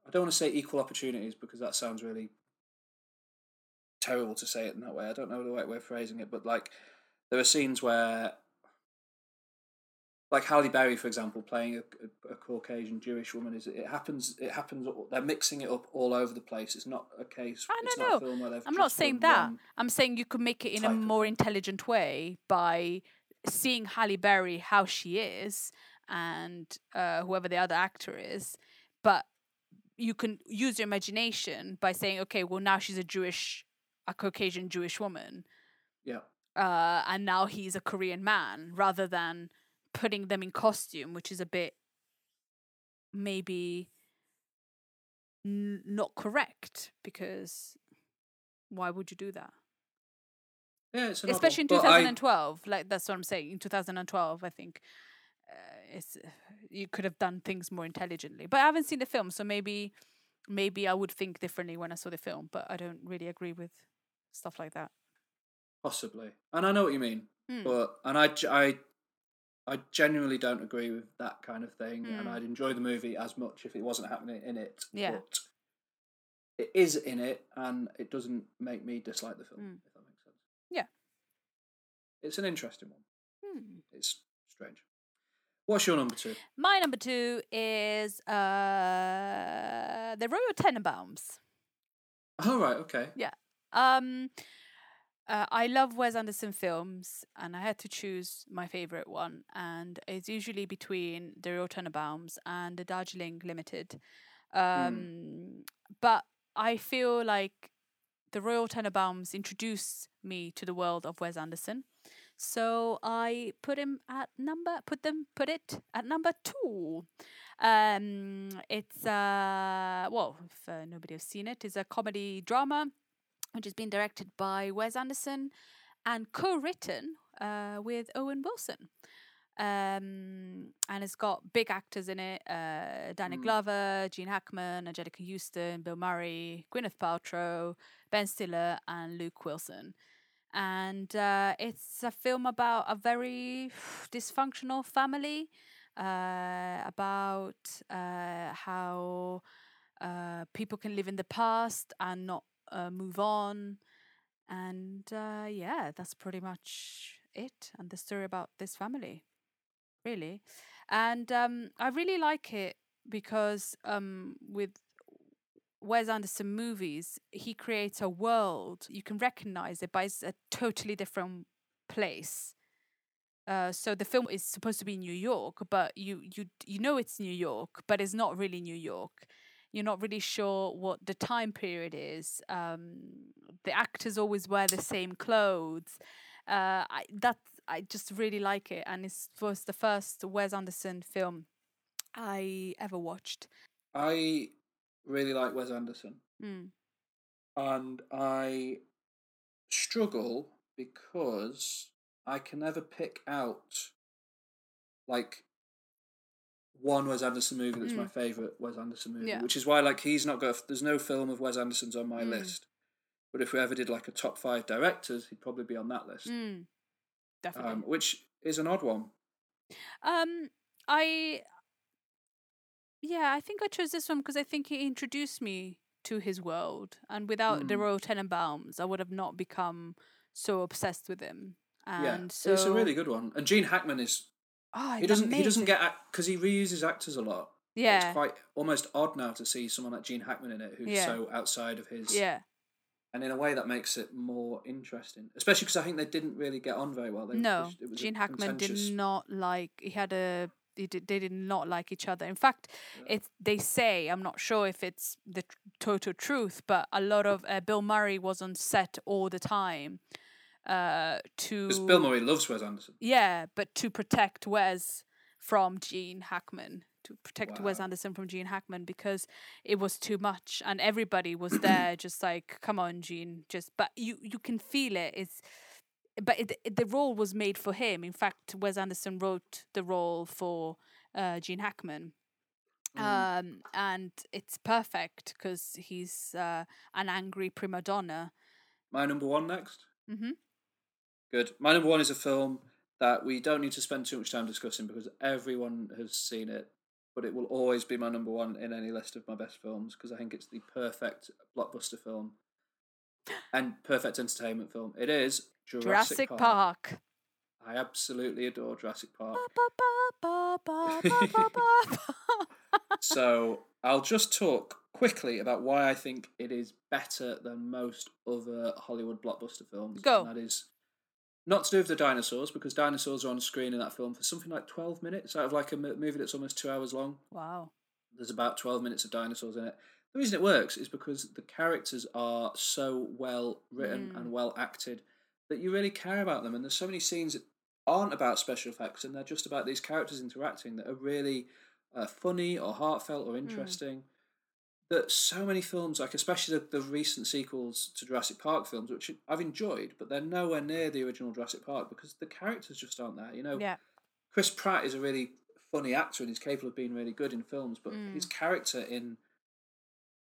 I don't want to say equal opportunities because that sounds really terrible to say it in that way. I don't know the right way of phrasing it, but like there are scenes where, like Halle Berry, for example, playing a, a, a Caucasian Jewish woman, is it happens? It happens. They're mixing it up all over the place. It's not a case. I it's don't not know. A film where they've I'm not saying that. I'm saying you could make it in a of more intelligent way by seeing Halle Berry how she is and uh, whoever the other actor is, but you can use your imagination by saying, okay, well now she's a Jewish, a Caucasian Jewish woman, Yeah. uh, and now he's a Korean man, rather than putting them in costume, which is a bit maybe n- not correct because why would you do that? Yeah, it's a novel, especially in but I- 2012 like that's what i'm saying in 2012 i think it's you could have done things more intelligently but i haven't seen the film so maybe maybe i would think differently when i saw the film but i don't really agree with stuff like that Possibly, and I know what you mean, Hmm. but and I, I genuinely don't agree with that kind of thing, and Hmm. I'd enjoy the movie as much if it wasn't happening in it. Yeah. but it is in it, and it doesn't make me dislike the film. Hmm. If that makes sense. Yeah. it's an interesting one. Hmm. It's strange. What's your number two? my number two is uh the royal tenenbaums Oh right, okay. Yeah. Um, uh, I love Wes Anderson films, and I had to choose my favorite one, and it's usually between The Royal Tenenbaums and The Darjeeling Limited. Um, But I feel like The Royal Tenenbaums introduced me to the world of Wes Anderson, so I put him at number put them put it at number two. Um, it's uh well, if uh, nobody has seen it, it's a comedy drama which has been directed by Wes Anderson and co-written uh, with Owen Wilson. Um, and it's got big actors in it: uh, Danny Mm. Glover, Gene Hackman, Anjelica Huston, Bill Murray, Gwyneth Paltrow, Ben Stiller, and Luke Wilson. And uh, it's a film about a very dysfunctional family, uh, about uh, how uh, people can live in the past and not uh, move on. And uh, yeah, that's pretty much it. And the story about this family, really. And um, I really like it because um, with Wes Anderson movies, he creates a world you can recognize it, but it's a totally different place. Uh, so the film is supposed to be New York, but you you you know it's New York, but it's not really New York. You're not really sure what the time period is. Um, the actors always wear the same clothes. Uh, I that I just really like it, and it was the first Wes Anderson film I ever watched. I really like Wes Anderson, Mm. and I struggle because I can never pick out like one Wes Anderson movie that's my Mm. favorite Wes Anderson movie, Yeah. which is why like he's not got. There's no film of Wes Anderson's on my Mm. list. But if we ever did like a top five directors, he'd probably be on that list, Mm. Definitely. um, which is an odd one. Um, I yeah, I think I chose this one because I think he introduced me to his world, and without the Mm. Royal Tenenbaums, I would have not become so obsessed with him. And yeah, so it's a really good one. And Gene Hackman is oh, he doesn't he doesn't amazing. get because he reuses actors a lot. yeah It's quite almost odd now to see someone like Gene Hackman in it who's Yeah. so outside of his. yeah And in a way, that makes it more interesting, especially because I think they didn't really get on very well. They, no it was Gene Hackman did not like he had a they did, they did not like each other. In fact, it's they say I'm not sure if it's the tr- total truth, but a lot of uh, Bill Murray was on set all the time. Uh, to Because Bill Murray loves Wes Anderson. Yeah, but to protect Wes from Gene Hackman, to protect Wes Anderson from Gene Hackman because it was too much and everybody was there just like come on Gene just but you you can feel it it's but it, it, the role was made for him in fact Wes Anderson wrote the role for uh, Gene Hackman Mm. um and it's perfect because he's uh, an angry prima donna My number one next. hmm Good. My number one is a film that we don't need to spend too much time discussing because everyone has seen it, but it will always be my number one in any list of my best films because I think it's the perfect blockbuster film and perfect entertainment film. It is Jurassic, Jurassic Park. Park. I absolutely adore Jurassic Park. Ba, ba, ba, so I'll just talk quickly about why I think it is better than most other Hollywood blockbuster films. Go. And that is not to do with the dinosaurs, because dinosaurs are on screen in that film for something like 12 minutes out of like a movie that's almost two hours long. wow. There's about 12 minutes of dinosaurs in it. The reason it works is because the characters are so well written Mm. and well acted that you really care about them. And there's so many scenes that aren't about special effects and they're just about these characters interacting that are really uh, funny or heartfelt or interesting. That so many films, like especially the, the recent sequels to Jurassic Park films, which I've enjoyed, but they're nowhere near the original Jurassic Park because the characters just aren't there. You know, Yeah. Chris Pratt is a really funny actor and he's capable of being really good in films, but Mm. his character in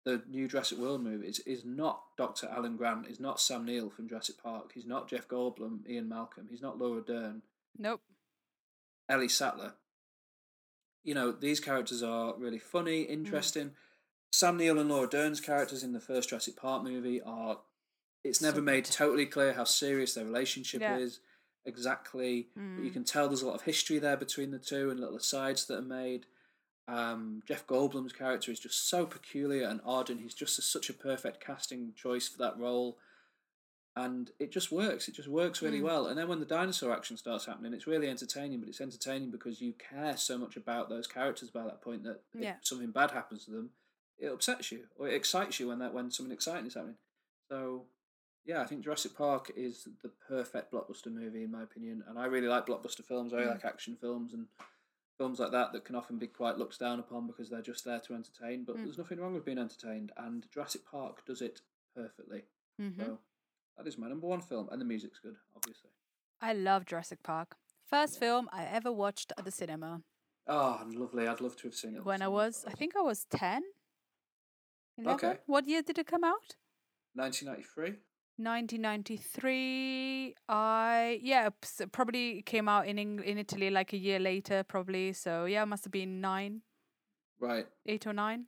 the new Jurassic World movies is not Dr. Alan Grant, is not Sam Neill from Jurassic Park, he's not Jeff Goldblum, Ian Malcolm, he's not Laura Dern, Nope. Ellie Sattler. You know, these characters are really funny, Mm. interesting. Sam Neill and Laura Dern's characters in the first Jurassic Park movie are. It's never made totally clear how serious their relationship Yeah. is exactly, but you Mm. can tell there's a lot of history there between the two and little asides that are made. Um, Jeff Goldblum's character is just so peculiar and odd, and he's just a, such a perfect casting choice for that role. And it just works. It just works really Mm. well. And then when the dinosaur action starts happening, it's really entertaining. But it's entertaining because you care so much about those characters by that point that Yeah. if something bad happens to them, it upsets you or it excites you when that when something exciting is happening. So yeah, I think Jurassic Park is the perfect blockbuster movie in my opinion, and I really like blockbuster films. I really Mm. like action films and films like that that can often be quite looked down upon because they're just there to entertain. But Mm. there's nothing wrong with being entertained, and Jurassic Park does it perfectly. hmm So that is my number one film, and the music's good, obviously. I love Jurassic Park. First film I ever watched at the cinema Oh, lovely. I'd love to have seen it. when I was, I think I was 10. 11? Okay. What year did it come out? 1993. 1993 i yeah probably came out in Eng- in italy like a year later probably. So yeah must have been nine Right. eight or nine.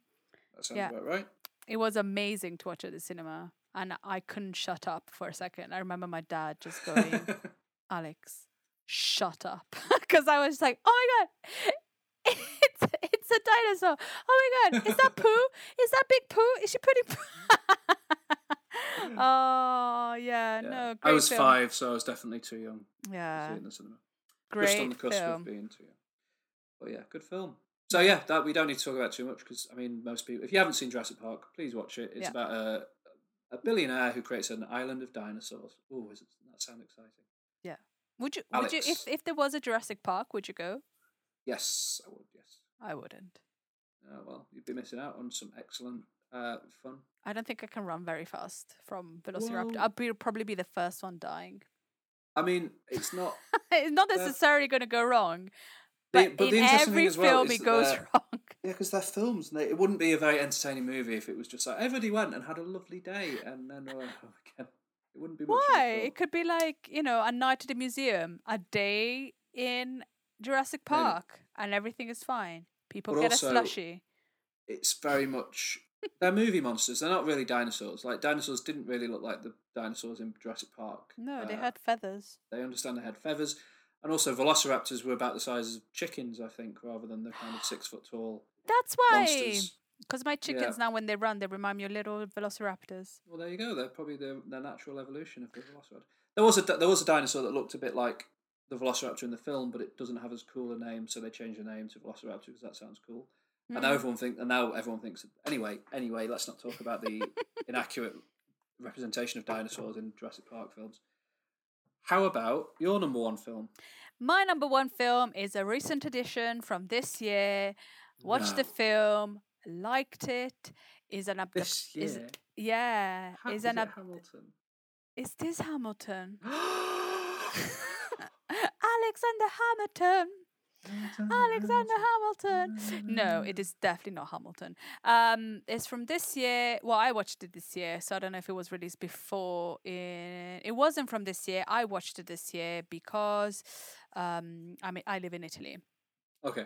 That sounds Yeah. about right. it was amazing to watch at the cinema and i couldn't shut up for a second. I remember my dad just going alex shut up. Because i was like oh my god it's it's a dinosaur. Oh my god is that poo? Is that big poo? Is she putting poo oh yeah, Yeah. no I was film. five, so I was definitely too young to see yeah it in the cinema. great Just on the cusp film of being too young. But yeah, good film. So yeah, that we don't need to talk about too much because I mean, most people, if you haven't seen Jurassic Park, please watch it. It's Yeah. about a a billionaire who creates an island of dinosaurs. Oh, does that sound exciting? Yeah. Would you? Would you? If if there was a Jurassic Park, would you go? Yes, I would. Yes. I wouldn't. Uh, well, you'd be missing out on some excellent uh, fun. I don't think I can run very fast from Velociraptor. Well- I'll be, probably be the first one dying. I mean, it's not. it's not necessarily going to go wrong, but, but in the every well film it goes wrong. Yeah, because they're films. And they, it wouldn't be a very entertaining movie if it was just like everybody went and had a lovely day and then uh, again. It wouldn't be much. Why? It could be like you know a night at the museum, a day in Jurassic. Park, and everything is fine. People get also- a slushy. It's very much. They're movie monsters. They're not really dinosaurs. Like dinosaurs didn't really look like the dinosaurs in Jurassic Park. No, they Uh, had feathers. They understand they had feathers, and also velociraptors were about the size of chickens, I think, rather than the kind of six foot tall That's why. Because my chickens now, when they run, they remind me of little velociraptors. Well, there you go. They're probably the, the natural evolution of the velociraptor. There was a there was a dinosaur that looked a bit like the velociraptor in the film, but it doesn't have as cool a name, so they changed the name to velociraptor because that sounds cool. And now Mm. everyone think, and now everyone thinks. Anyway, anyway, let's not talk about the inaccurate representation of dinosaurs in Jurassic Park films. How about your number one film? My number one film is a recent addition from this year. Watched the film, liked it. Is an abduct- This is- year, yeah, Ha- is is an ab- Hamilton? is this Hamilton? Alexander Hamilton. Alexander Hamilton. No, it is definitely not Hamilton. Um, it's from this year. Well, I watched it this year, so I don't know if it was released before. In it wasn't from this year. I watched it this year because, um, I mean, I live in Italy. Okay.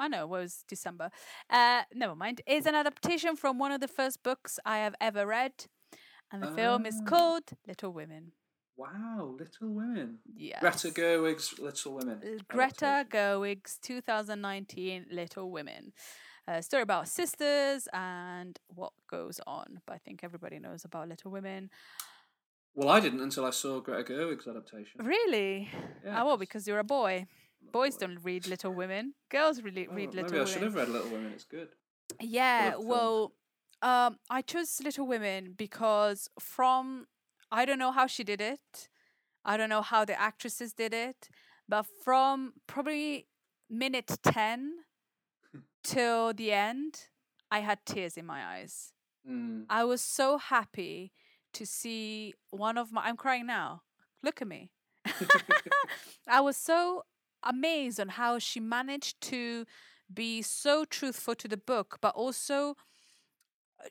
I know it was December. Uh, never mind. It's an adaptation from one of the first books I have ever read, and the film is Ah. called Little Women. Wow, Little Women. Yes. Greta Gerwig's Little Women. Uh, Greta. Gerwig's 2019 Little Women. A story about sisters and what goes on. But I think everybody knows about Little Women. Well, I didn't until I saw Greta Gerwig's adaptation. Really? Yeah, oh, well, 'cause because you're a boy. Boys boy. don't read Little Women. Girls really Oh, read Little Women. maybe Little I should have read Little Women. It's good. Yeah, well, um, I chose Little Women because from I don't know how she did it, I don't know how the actresses did it, but from probably minute ten till the end, I had tears in my eyes. Mm. I was so happy to see one of my. I'm crying now. Look at me. I was so amazed on how she managed to be so truthful to the book, but also uh,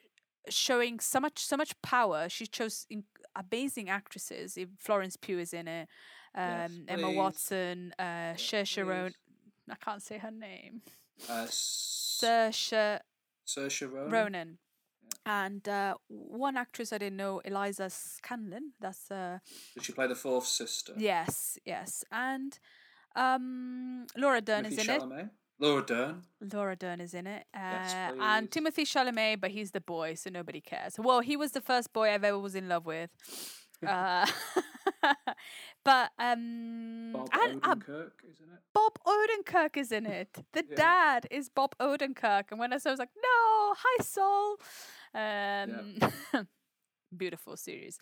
showing so much so much power. She chose in- amazing actresses. Florence Pugh is in it, Yes, um, Emma. Watson, uh, Saoirse Ronan. I can't say her name. Uh, Saoirse Saoirse Ronan. Ronan. And uh, one actress I didn't know, Eliza Scanlen. That's uh, Did she play the fourth sister? yes, yes. And um, Laura Dern is in it. Laura Dern. Laura Dern is in it. Uh, Yes, and. Timothée Chalamet, but he's the boy, so nobody cares. Well, he was the first boy I've ever was in love with. Uh, but um, Bob and uh, Odenkirk is in it. Bob Odenkirk is in it. The Yeah. dad is Bob Odenkirk, and when I saw, it, I was like, "No, hi, Saul." Um, beautiful series,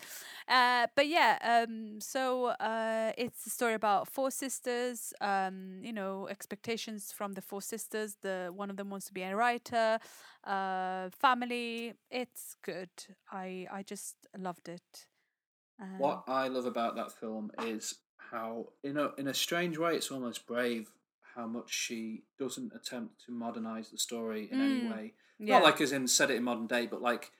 uh, but yeah. Um, so uh, it's a story about four sisters. Um, you know, expectations from the four sisters. The one of them wants to be a writer. Uh, family. It's good. I I just loved it. Um, What I love about that film is how in a in a strange way it's almost brave how much she doesn't attempt to modernize the story in any Mm. way. Yeah. Not like as in set it in modern day, but like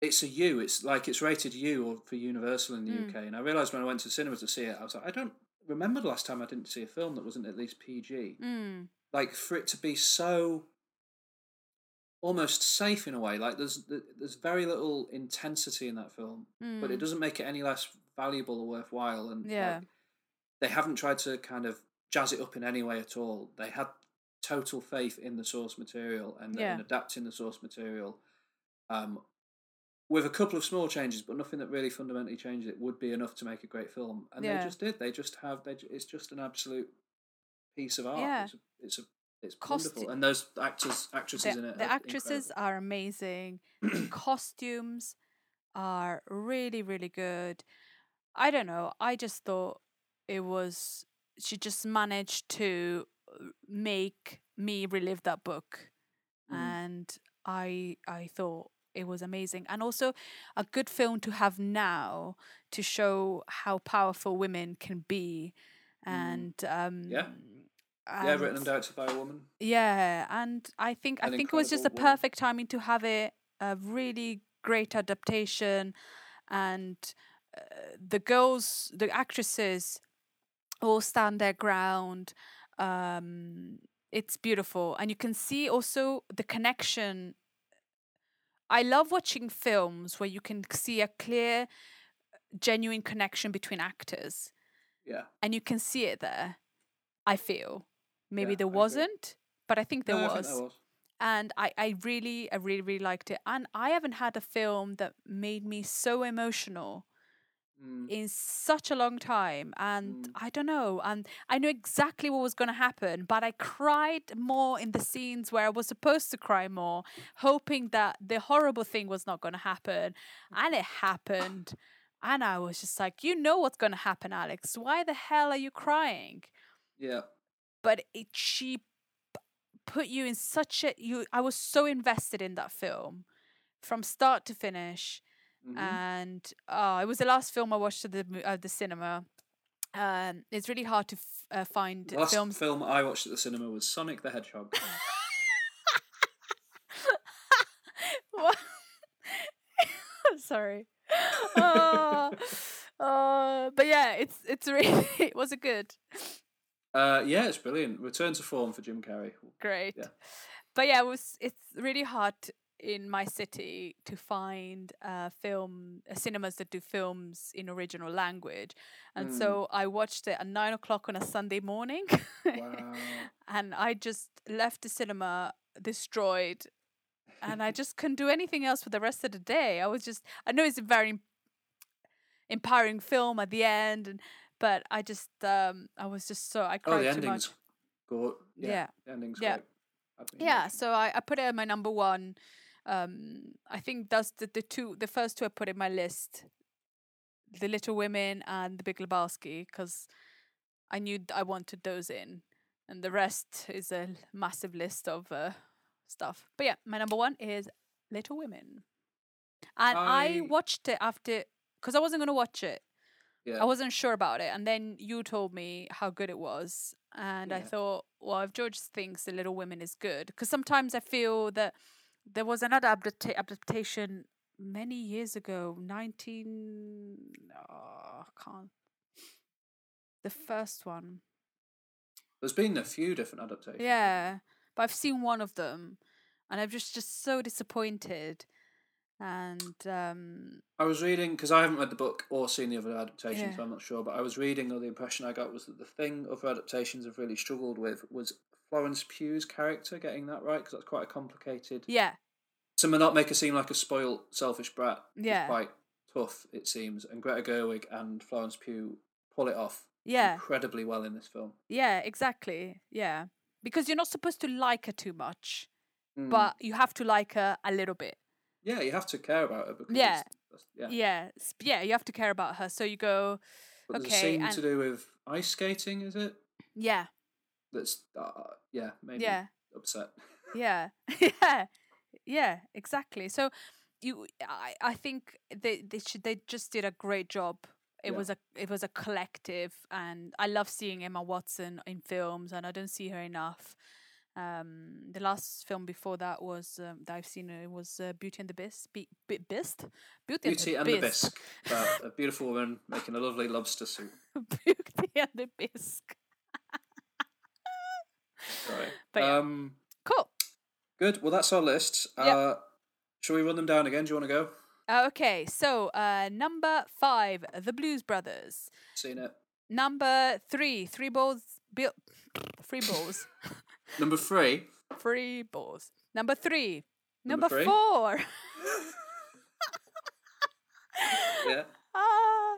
it's a U. It's like it's rated U or for Universal in the Mm. UK. And I realized when I went to cinema to see it, I was like, I don't remember the last time I didn't see a film that wasn't at least PG. Mm. Like for it to be so almost safe in a way. Like there's there's very little intensity in that film, but it Mm. doesn't make it any less valuable or worthwhile. And Yeah. like, they haven't tried to kind of jazz it up in any way at all. They had total faith in the source material and Yeah. in adapting the source material. Um, with a couple of small changes, but nothing that really fundamentally changed it, would be enough to make a great film. And Yeah. they just did. They just have. They. It's just an absolute piece of art. Yeah. It's a. It's, a, it's Costi- wonderful. And those actors, actresses the, in it. the are actresses incredible. are amazing costumes are really really good i don't know i just thought it was she just managed to uh, make me relive that book Mm. and i i thought it was amazing and also a good film to have now to show how powerful women can be and um. Yeah. Yeah, written and- and directed by a woman. yeah, and I think I think it was just the perfect timing to have it a really great adaptation, and uh, the girls, the actresses, all stand their ground. Um, it's beautiful, and you can see also the connection. I love watching films where you can see a clear, genuine connection between actors Yeah. and you can see it there. I feel maybe Yeah, there wasn't, but I think there No, I was. think there was. And I, I really, I really, really liked it. And I haven't had a film that made me so emotional Mm. in such a long time. And Mm. I don't know. And I knew exactly what was going to happen, but I cried more in the scenes where I was supposed to cry more, hoping that the horrible thing was not going to happen. And it happened. And I was just like, you know what's going to happen, Alex. Why the hell are you crying? Yeah. but it she put you in such a you I was so invested in that film from start to finish Mhm. and uh, it was the last film I watched at the at the cinema um it's really hard to f- uh, find The last films film I watched at the cinema was Sonic the Hedgehog. What? sorry uh, uh, but yeah it's it's really it was it good uh, yeah, it's brilliant. Return to form for Jim Carrey. great. Yeah. But yeah, it was it's really hard in my city to find uh, film uh, cinemas that do films in original language, and Mm. so I watched it at nine o'clock on a Sunday morning, Wow. and I just left the cinema destroyed, and I just couldn't do anything else for the rest of the day. I was just I know it's a very empowering film at the end, and but I just um I was just so I oh, the too much. ending's good. Yeah. Yeah. The ending's Yeah. great. Yeah, so I, I put it at my number one. Um, I think that's the, the two, the first two I put in my list, The Little Women and The Big Lebowski, because I knew I wanted those in, and the rest is a massive list of uh, stuff. But yeah, my number one is Little Women, and I, I- watched it after because I wasn't gonna watch it. Yeah. I wasn't sure about it, and then you told me how good it was, and I thought, well, if George thinks The Little Women is good, because sometimes I feel that there was another adapta- adaptation many years ago, nineteen, oh, I can't, the first one, There's been a few different adaptations. yeah, but I've seen one of them, and I'm just just so disappointed, and um, I was reading because I haven't read the book or seen the other adaptations, Yeah. so I'm not sure. But I was reading, or the impression I got was that the thing other adaptations have really struggled with was Florence Pugh's character getting that right because that's quite a complicated. yeah, To not make her seem like a spoiled, selfish brat. Yeah. quite tough it seems, and Greta Gerwig and Florence Pugh pull it off yeah. incredibly well in this film. Yeah, exactly. Yeah. Because you're not supposed to like her too much, Mm. but you have to like her a little bit. yeah, you have to care about her because Yeah. yeah. Yeah. Yeah, you have to care about her. So you go, But there's okay, a scene and- to do with ice skating, is it? yeah, That's uh, yeah, maybe yeah, upset. yeah, yeah, yeah, exactly. So you, I, I think they they should they just did a great job it Yeah. was a it was a collective, and I love seeing Emma Watson in films, and I don't see her enough. Um, the last film before that was um, that I've seen uh, was uh, Beauty and the Beast. Be- Be- Beast? Beauty, Beauty and the Bisque. About a beautiful woman making a lovely lobster soup. Beauty and the Bisque. Right. But yeah. Um, Cool. good. Well, that's our list. Yep. Uh, shall we run them down again? Do you want to go? Okay, so uh, number five, The Blues Brothers. Seen it. Number three, Three Balls. Bill, three Balls. Number three. Three Balls. Number three. Number Number, three? four. Yeah. ah,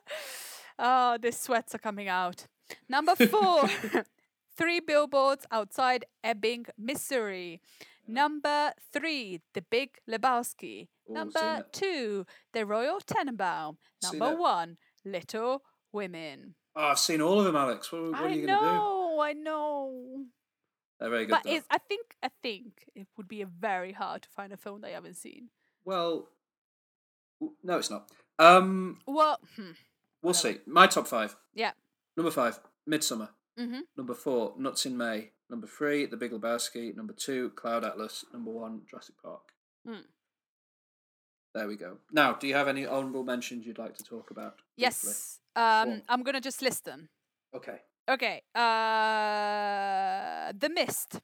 oh, the sweats are coming out. Number four, three billboards outside Ebbing, Missouri. Number three, The Big Lebowski. Ooh, Number two, The Royal Tenenbaum. Number one, Little Women. Oh, I've seen all of them, Alex. What, what are you going to do? know, I know. They're very good. But though. it's, I think I think it would be a very hard to find a film that I haven't seen. Well, no, it's not. Um, Well, hmm, we'll Whatever. see. My top five. yeah. Number five, Midsommar. Mm-hmm. Number four, Nuts in May. Number three, The Big Lebowski. Number two, Cloud Atlas. Number one, Jurassic Park. Mm. There we go. Now, do you have any honourable mentions you'd like to talk about? Yes. Um. I'm gonna just list them. Okay. Okay. Uh, The Mist.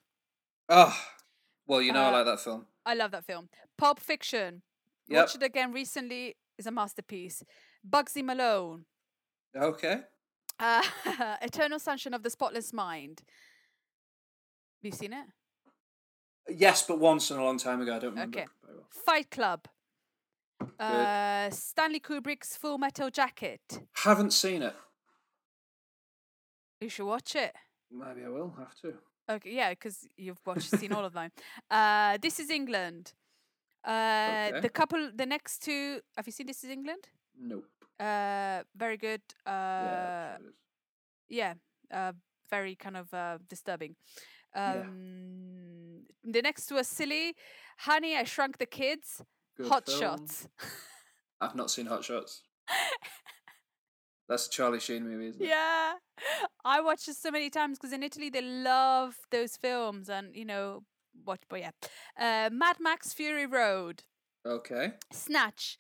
Ah, well, you know I Uh, like that film. I love that film. Pulp Fiction. Yep. Watched it again recently. Is a masterpiece. Bugsy Malone. Okay. Uh, Eternal Sunshine of the Spotless Mind. Have you seen it? Yes, but once in a long time ago. I don't remember. Okay. well. Fight Club. Uh, Stanley Kubrick's Full Metal Jacket. Haven't seen it. You should watch it. Maybe I will have to. Okay, yeah, because you've watched, seen all of them. Uh, this is England. Uh, Okay. the couple, the next two. Have you seen This is England? Nope. Uh, very good. Uh, yeah, yeah, uh, very kind of uh, disturbing. Yeah. Um, The next two are silly. Honey, I Shrunk the Kids. Good Hot film. Shots. I've not seen Hot Shots. That's a Charlie Sheen movie, isn't it? yeah, I watched it so many times because in Italy they love those films, and you know what? But yeah, uh, Mad Max Fury Road, Okay. Snatch,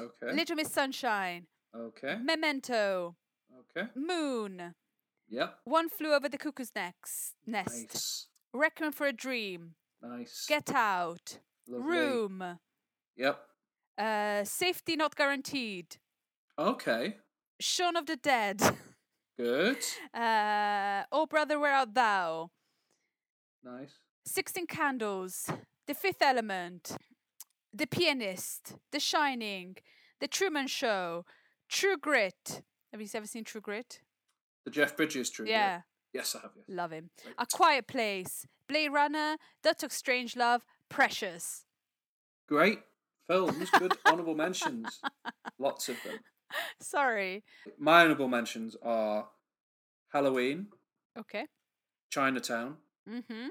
Okay. Little Miss Sunshine, Okay. Memento, Okay. Moon, Yep. One Flew Over the Cuckoo's Next, Nest, Nice. Requiem for a Dream, Nice. Get Out, Lovely. Room, Yep. uh, Safety Not Guaranteed, Okay. Shaun of the Dead, Good. uh, Oh Brother Where Art Thou, Nice. Sixteen Candles, The Fifth Element, The Pianist, The Shining, The Truman Show, True Grit. Have you ever seen True Grit? The Jeff Bridges true. Yeah, Yes, I have. Yes. love him. Right. A Quiet Place, Blade Runner, Doctor Strangelove, Precious. Great films. Good honourable mentions. Lots of them. Sorry. My honourable mentions are Halloween, Okay. Chinatown, Mm-hmm.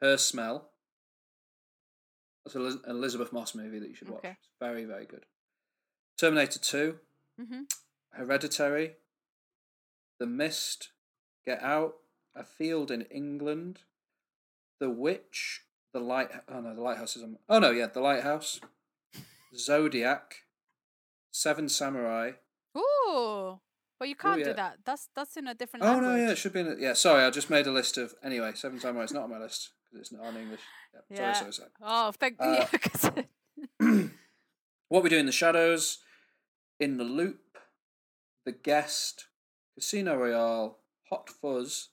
Her Smell. That's an Elisabeth Moss movie that you should watch. Okay. It's very, very good. Terminator 2, Mm-hmm. Hereditary, The Mist, Get Out, A Field in England, The Witch, The Light. Oh no, The Lighthouse is on. Oh no, yeah, The Lighthouse, Zodiac, Seven Samurai. Ooh. Well, you can't yeah. do that. That's that's in a different Oh language. no, yeah, it should be. In, yeah, sorry, I just made a list of. Anyway, Seven Samurai is not on my list it's not on English. Yeah, Yeah. Sorry, sorry, Oh, thank Uh, sorry. what we do in the shadows, in the loop, the guest, Casino Royale, Hot Fuzz,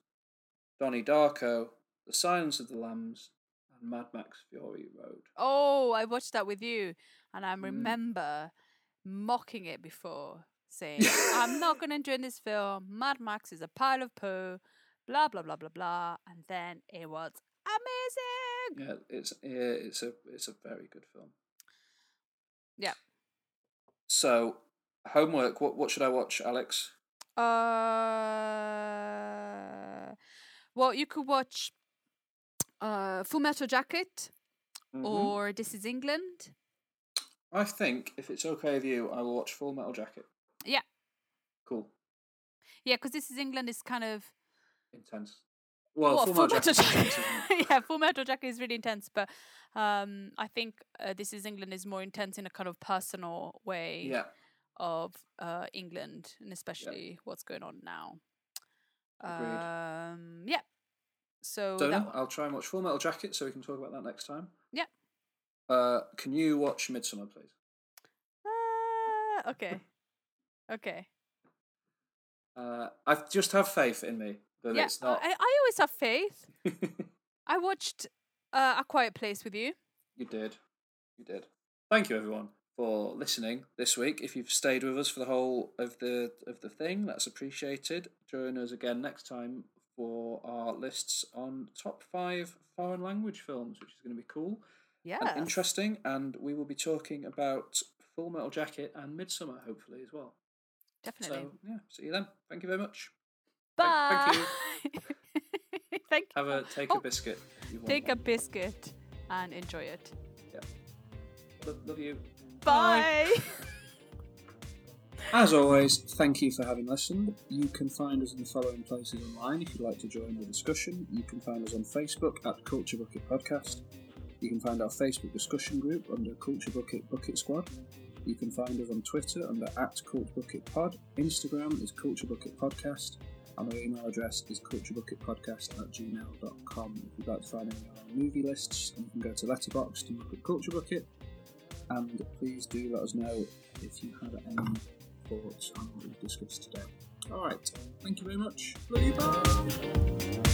Donnie Darko, The Silence of the Lambs, and Mad Max Fury Road. Oh, I watched that with you, and I Mm. remember mocking it before, saying, "I'm not going to enjoy this film. Mad Max is a pile of poo." Blah blah blah blah blah, and then it was amazing. Yeah, it's yeah, it's a it's a very good film. Yeah. So homework. What what should I watch, Alex? Uh, well, you could watch uh, Full Metal Jacket Mhm. or This Is England. I think if it's okay with you, I will watch Full Metal Jacket. Yeah. Cool. Yeah, because this is England is kind of Intense. Well, well, Full Metal Metal Jacket's intense, isn't it? yeah, Full Metal Jacket is really intense, but um, I think uh, this is England is more intense in a kind of personal way Yeah. of uh, England and especially what's going on now. Agreed. Um, yeah. So. I'll try and watch Full Metal Jacket so we can talk about that next time. Yeah. Uh, can you watch Midsommar, please? Uh, okay. Okay. Uh, I just have faith in me that yeah, it's not. I, I always have faith. I watched uh, A Quiet Place with you. you did. You did. Thank you, everyone, for listening this week. If you've stayed with us for the whole of the of the thing, that's appreciated. Join us again next time for our lists on top five foreign language films, which is going to be cool Yeah. and interesting. And we will be talking about Full Metal Jacket and Midsommar, hopefully as well. Definitely. So yeah, see you then. Thank you very much. Bye. thank Thank you. Have a take Oh, a biscuit. if you want Take a biscuit and enjoy it. Love, love you. Bye. As always, thank you for having listened. You can find us in the following places online if you'd like to join the discussion. You can find us on Facebook at Culture Bucket Podcast. You can find our Facebook discussion group under Culture Bucket Bucket Squad. You can find us on Twitter under at Culture Bucket Pod. Instagram is Culture Bucket Podcast. And our email address is culturebucketpodcast at gmail.com. If you'd like to find any of our movie lists, you can go to Letterboxd and look at Culture Bucket. And please do let us know if you have any thoughts on what we've discussed today. Alright, thank you very much. Love you, bye!